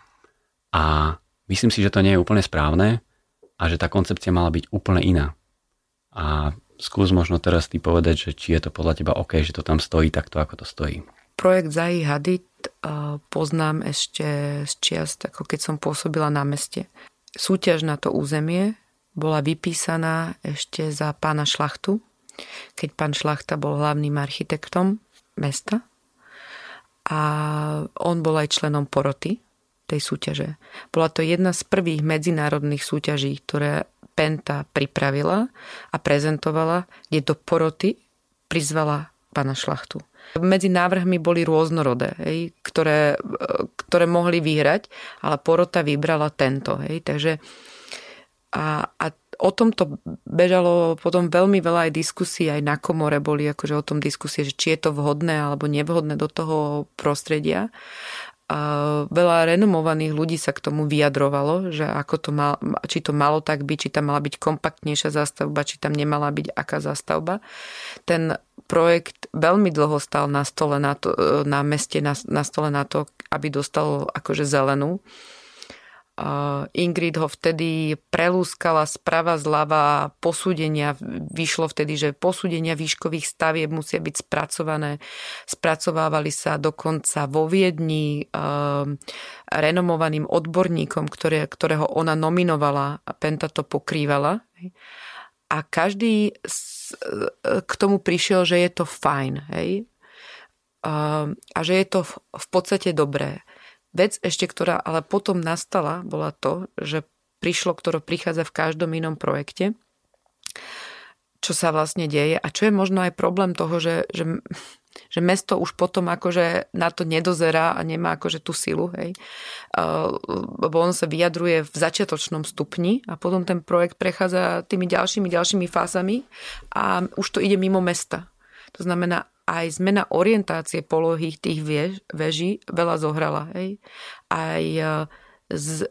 A myslím si, že to nie je úplne správne, a že tá koncepcia mala byť úplne iná. A skús možno teraz ty povedať, že či je to podľa teba OK, že to tam stojí takto, ako to stojí. Projekt Zahi Hadid poznám ešte z čiast, ako keď som pôsobila na meste. Súťaž na to územie bola vypísaná ešte za pána Šlachtu, keď pán Šlachta bol hlavným architektom mesta a on bol aj členom poroty tej súťaže. Bola to jedna z prvých medzinárodných súťaží, ktoré Penta pripravila a prezentovala, kde do poroty prizvala pána Šlachtu. Medzi návrhmi boli rôznorodé, hej, ktoré, ktoré mohli vyhrať, ale porota vybrala tento. Hej, takže a, a o tomto bežalo potom veľmi veľa aj diskusí, aj na komore boli akože o tom diskusie, že či je to vhodné alebo nevhodné do toho prostredia veľa renomovaných ľudí sa k tomu vyjadrovalo, že ako to mal, či to malo tak byť, či tam mala byť kompaktnejšia zástavba, či tam nemala byť aká zástavba. Ten projekt veľmi dlho stal na stole na, to, na meste, na, na stole na to, aby dostal akože zelenú. Ingrid ho vtedy prelúskala sprava zľava posúdenia. Vyšlo vtedy, že posúdenia výškových stavieb musia byť spracované. Spracovávali sa dokonca vo Viedni ehm, renomovaným odborníkom, ktoré, ktorého ona nominovala a Penta to pokrývala. A každý k tomu prišiel, že je to fajn. Hej? A že je to v podstate dobré. Vec ešte, ktorá ale potom nastala, bola to, že prišlo, ktoré prichádza v každom inom projekte, čo sa vlastne deje a čo je možno aj problém toho, že, že, že mesto už potom akože na to nedozerá a nemá akože tú silu, hej. Lebo on sa vyjadruje v začiatočnom stupni a potom ten projekt prechádza tými ďalšími, ďalšími fázami a už to ide mimo mesta. To znamená, aj zmena orientácie polohy tých viež, veží veľa zohrala. Hej? Aj e,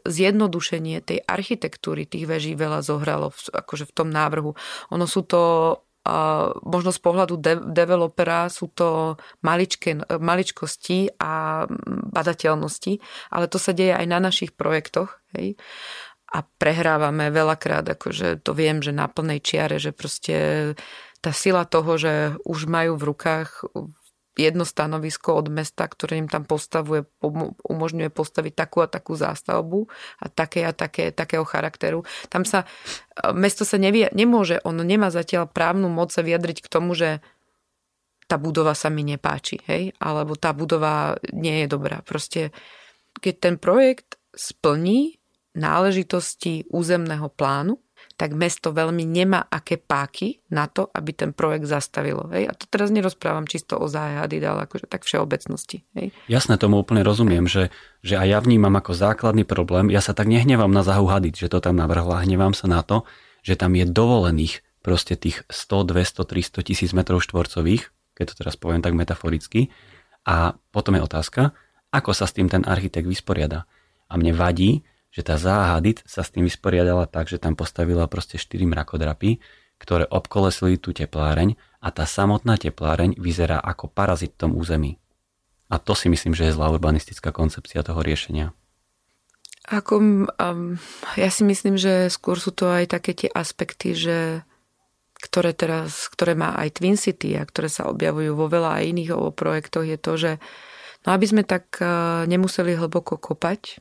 zjednodušenie tej architektúry tých veží veľa zohralo v, akože v tom návrhu. Ono sú to a možno z pohľadu de- developera sú to maličké, maličkosti a badateľnosti, ale to sa deje aj na našich projektoch. Hej? A prehrávame veľakrát, akože to viem, že na plnej čiare, že proste tá sila toho, že už majú v rukách jedno stanovisko od mesta, ktoré im tam postavuje, umožňuje postaviť takú a takú zástavbu a také a také, takého charakteru. Tam sa, mesto sa nevie, nemôže, ono nemá zatiaľ právnu moc sa vyjadriť k tomu, že tá budova sa mi nepáči, hej, alebo tá budova nie je dobrá. Proste, keď ten projekt splní náležitosti územného plánu, tak mesto veľmi nemá aké páky na to, aby ten projekt zastavilo. Hej? A to teraz nerozprávam čisto o záhady, ale akože tak všeobecnosti. Hej? Jasné, tomu úplne rozumiem, že, že aj ja vnímam ako základný problém, ja sa tak nehnevám na Zahu Hadid, že to tam navrhla, hnevám sa na to, že tam je dovolených proste tých 100, 200, 300 tisíc metrov štvorcových, keď to teraz poviem tak metaforicky. A potom je otázka, ako sa s tým ten architekt vysporiada. A mne vadí, že tá záhadit sa s tým vysporiadala tak, že tam postavila proste 4 mrakodrapy, ktoré obkolesili tú tepláreň a tá samotná tepláreň vyzerá ako parazit v tom území. A to si myslím, že je zlá urbanistická koncepcia toho riešenia. Ako, um, ja si myslím, že skôr sú to aj také tie aspekty, že ktoré teraz, ktoré má aj Twin City a ktoré sa objavujú vo veľa iných projektoch, je to, že no aby sme tak uh, nemuseli hlboko kopať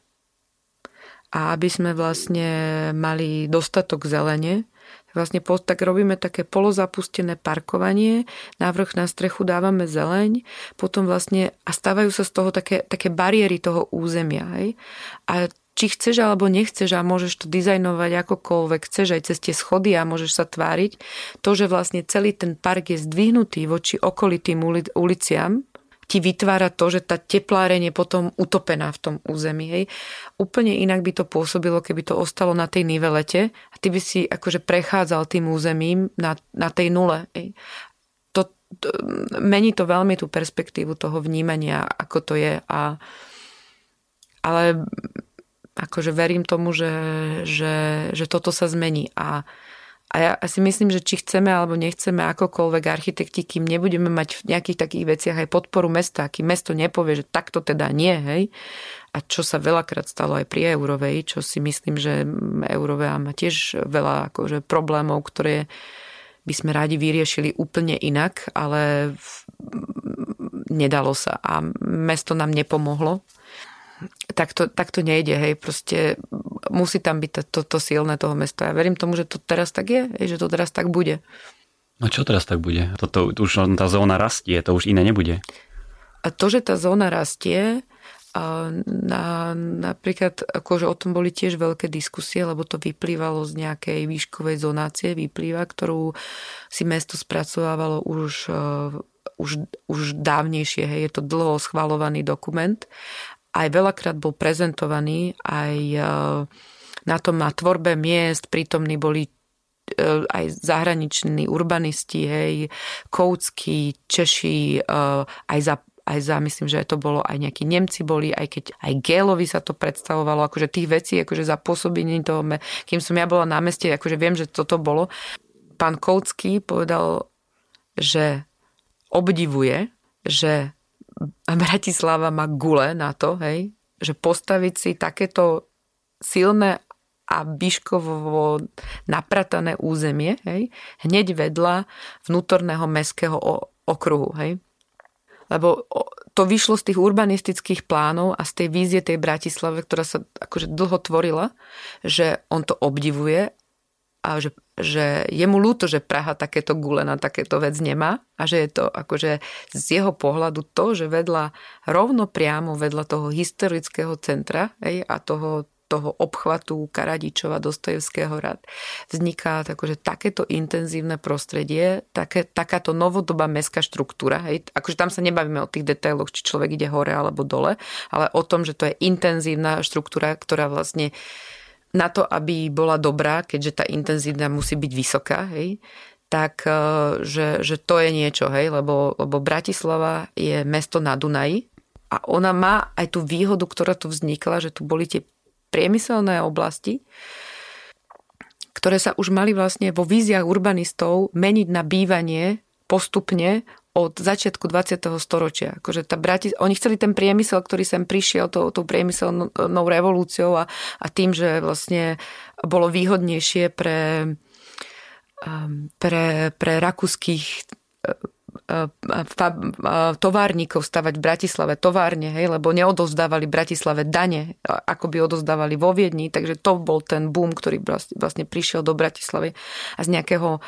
a aby sme vlastne mali dostatok zelene, vlastne tak robíme také polozapustené parkovanie, návrh na strechu dávame zeleň, potom vlastne a stávajú sa z toho také, také bariéry toho územia. Hej? A či chceš alebo nechceš a môžeš to dizajnovať akokoľvek chceš aj cez tie schody a môžeš sa tváriť, to, že vlastne celý ten park je zdvihnutý voči okolitým uliciam, ti vytvára to, že tá tepláreň je potom utopená v tom území. Hej. Úplne inak by to pôsobilo, keby to ostalo na tej nivelete a ty by si akože prechádzal tým územím na, na tej nule. Hej. To, to, mení to veľmi tú perspektívu toho vnímania, ako to je. A, ale akože verím tomu, že, že, že toto sa zmení. A a ja si myslím, že či chceme alebo nechceme akokoľvek architekti, kým nebudeme mať v nejakých takých veciach aj podporu mesta, kým mesto nepovie, že takto teda nie, hej, a čo sa veľakrát stalo aj pri Eurovej, čo si myslím, že Eurovej má tiež veľa akože problémov, ktoré by sme rádi vyriešili úplne inak, ale nedalo sa a mesto nám nepomohlo tak to, tak to nejde, hej, proste musí tam byť to, to, to silné toho mesta. Ja verím tomu, že to teraz tak je, hej, že to teraz tak bude. No čo teraz tak bude? Toto už tá zóna rastie, to už iné nebude. A to, že tá zóna rastie, a na, napríklad akože o tom boli tiež veľké diskusie, lebo to vyplývalo z nejakej výškovej zonácie, vyplýva, ktorú si mesto spracovávalo už, uh, už, už dávnejšie. Hej. Je to dlho schvalovaný dokument aj veľakrát bol prezentovaný, aj e, na tom na tvorbe miest prítomní boli e, aj zahraniční urbanisti, hej, Koucky, Češi, e, aj za aj za, myslím, že to bolo, aj nejakí Nemci boli, aj keď aj Gélovi sa to predstavovalo, akože tých vecí, akože za pôsobenie toho, kým som ja bola na meste, akože viem, že toto bolo. Pán Koucky povedal, že obdivuje, že Bratislava má gule na to, hej, že postaviť si takéto silné a výškovo napratané územie, hej, hneď vedľa vnútorného mestského okruhu. Hej. Lebo to vyšlo z tých urbanistických plánov a z tej vízie tej Bratislave, ktorá sa akože dlho tvorila, že on to obdivuje a že že je mu ľúto, že Praha takéto gule na takéto vec nemá a že je to akože z jeho pohľadu to, že vedľa, rovno priamo vedľa toho historického centra hej, a toho, toho obchvatu Karadičova, Dostojevského rad vzniká akože takéto intenzívne prostredie, také, takáto novodobá mestská štruktúra. Hej. Akože tam sa nebavíme o tých detailoch, či človek ide hore alebo dole, ale o tom, že to je intenzívna štruktúra, ktorá vlastne na to, aby bola dobrá, keďže tá intenzita musí byť vysoká, hej, tak e, že, že to je niečo, hej, lebo, lebo Bratislava je mesto na Dunaji a ona má aj tú výhodu, ktorá tu vznikla, že tu boli tie priemyselné oblasti, ktoré sa už mali vlastne vo víziách urbanistov meniť na bývanie postupne od začiatku 20. storočia. Akože tá Bratis- oni chceli ten priemysel, ktorý sem prišiel tou, tou priemyselnou revolúciou a, a tým, že vlastne bolo výhodnejšie pre, um, pre, pre rakúskych továrnikov stavať v Bratislave, továrne, hej, lebo neodozdávali Bratislave dane, ako by odozdávali vo Viedni, takže to bol ten boom, ktorý vlastne prišiel do Bratislavy a z nejakého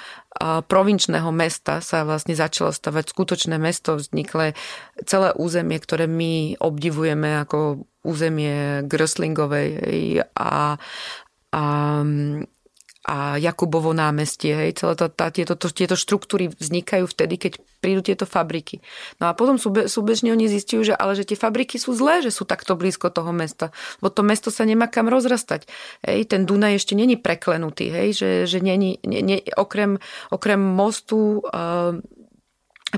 provinčného mesta sa vlastne začalo stavať skutočné mesto, vznikle celé územie, ktoré my obdivujeme ako územie Gröslingovej a, a a Jakubovo námestie. Hej, celé to, tá, tieto, to, tieto štruktúry vznikajú vtedy, keď prídu tieto fabriky. No a potom súbe, súbežne oni zistujú, že ale že tie fabriky sú zlé, že sú takto blízko toho mesta. Lebo to mesto sa nemá kam rozrastať. Hej, ten Dunaj ešte není preklenutý. Hej, že, že není, nie, nie, okrem, okrem mostu uh,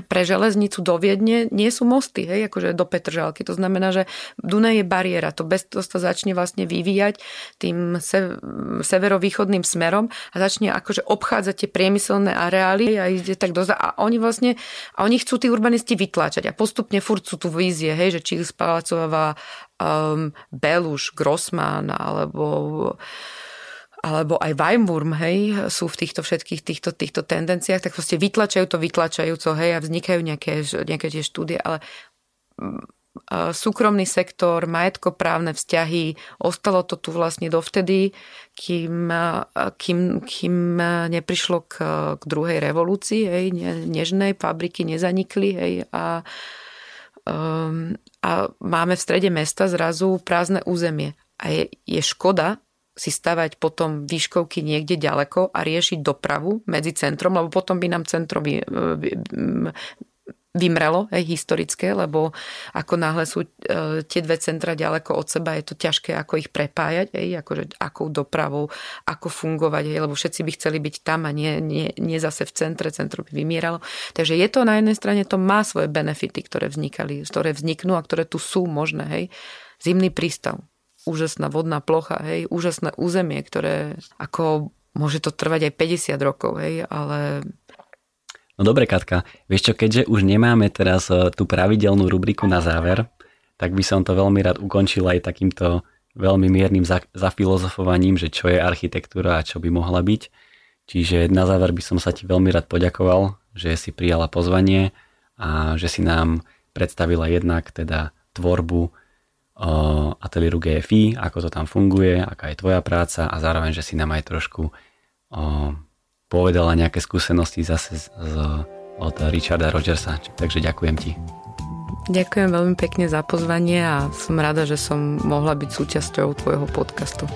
pre železnicu do Viedne nie sú mosty, hej, akože do Petržalky. To znamená, že Dunaj je bariéra. To bez toho sa začne vlastne vyvíjať tým se, severovýchodným smerom a začne akože obchádzať tie priemyselné areály a ide tak dozad. A oni vlastne, a oni chcú tí urbanisti vytláčať a postupne furt sú tu vízie, hej, že či spalacováva um, Beluš, Grossman alebo alebo aj Weimwurm, hej, sú v týchto všetkých týchto, týchto tendenciách, tak proste vytlačajú to vytlačajúco, hej, a vznikajú nejaké, nejaké tie štúdie, ale mm, súkromný sektor, majetkoprávne vzťahy, ostalo to tu vlastne dovtedy, kým, kým, kým neprišlo k, k druhej revolúcii, hej, nežnej fabriky nezanikli, hej, a, um, a máme v strede mesta zrazu prázdne územie. A je, je škoda, si stavať potom výškovky niekde ďaleko a riešiť dopravu medzi centrom, lebo potom by nám centro vy, vy, vymrelo, hej, historické, lebo ako náhle sú e, tie dve centra ďaleko od seba, je to ťažké ako ich prepájať, hej, akože akou dopravou, ako fungovať, hej, lebo všetci by chceli byť tam a nie, nie, nie zase v centre, centro by vymieralo. Takže je to na jednej strane, to má svoje benefity, ktoré vznikali, ktoré vzniknú a ktoré tu sú možné, hej. Zimný prístav, úžasná vodná plocha, hej, úžasné územie, ktoré ako môže to trvať aj 50 rokov, hej, ale... No dobre, Katka, vieš čo, keďže už nemáme teraz e, tú pravidelnú rubriku na záver, tak by som to veľmi rád ukončil aj takýmto veľmi miernym zafilozofovaním, že čo je architektúra a čo by mohla byť. Čiže na záver by som sa ti veľmi rád poďakoval, že si prijala pozvanie a že si nám predstavila jednak teda tvorbu ateliéru GFI, ako to tam funguje, aká je tvoja práca a zároveň, že si nám aj trošku povedala nejaké skúsenosti zase z, z, od Richarda Rogersa. Takže ďakujem ti. Ďakujem veľmi pekne za pozvanie a som rada, že som mohla byť súčasťou tvojho podcastu.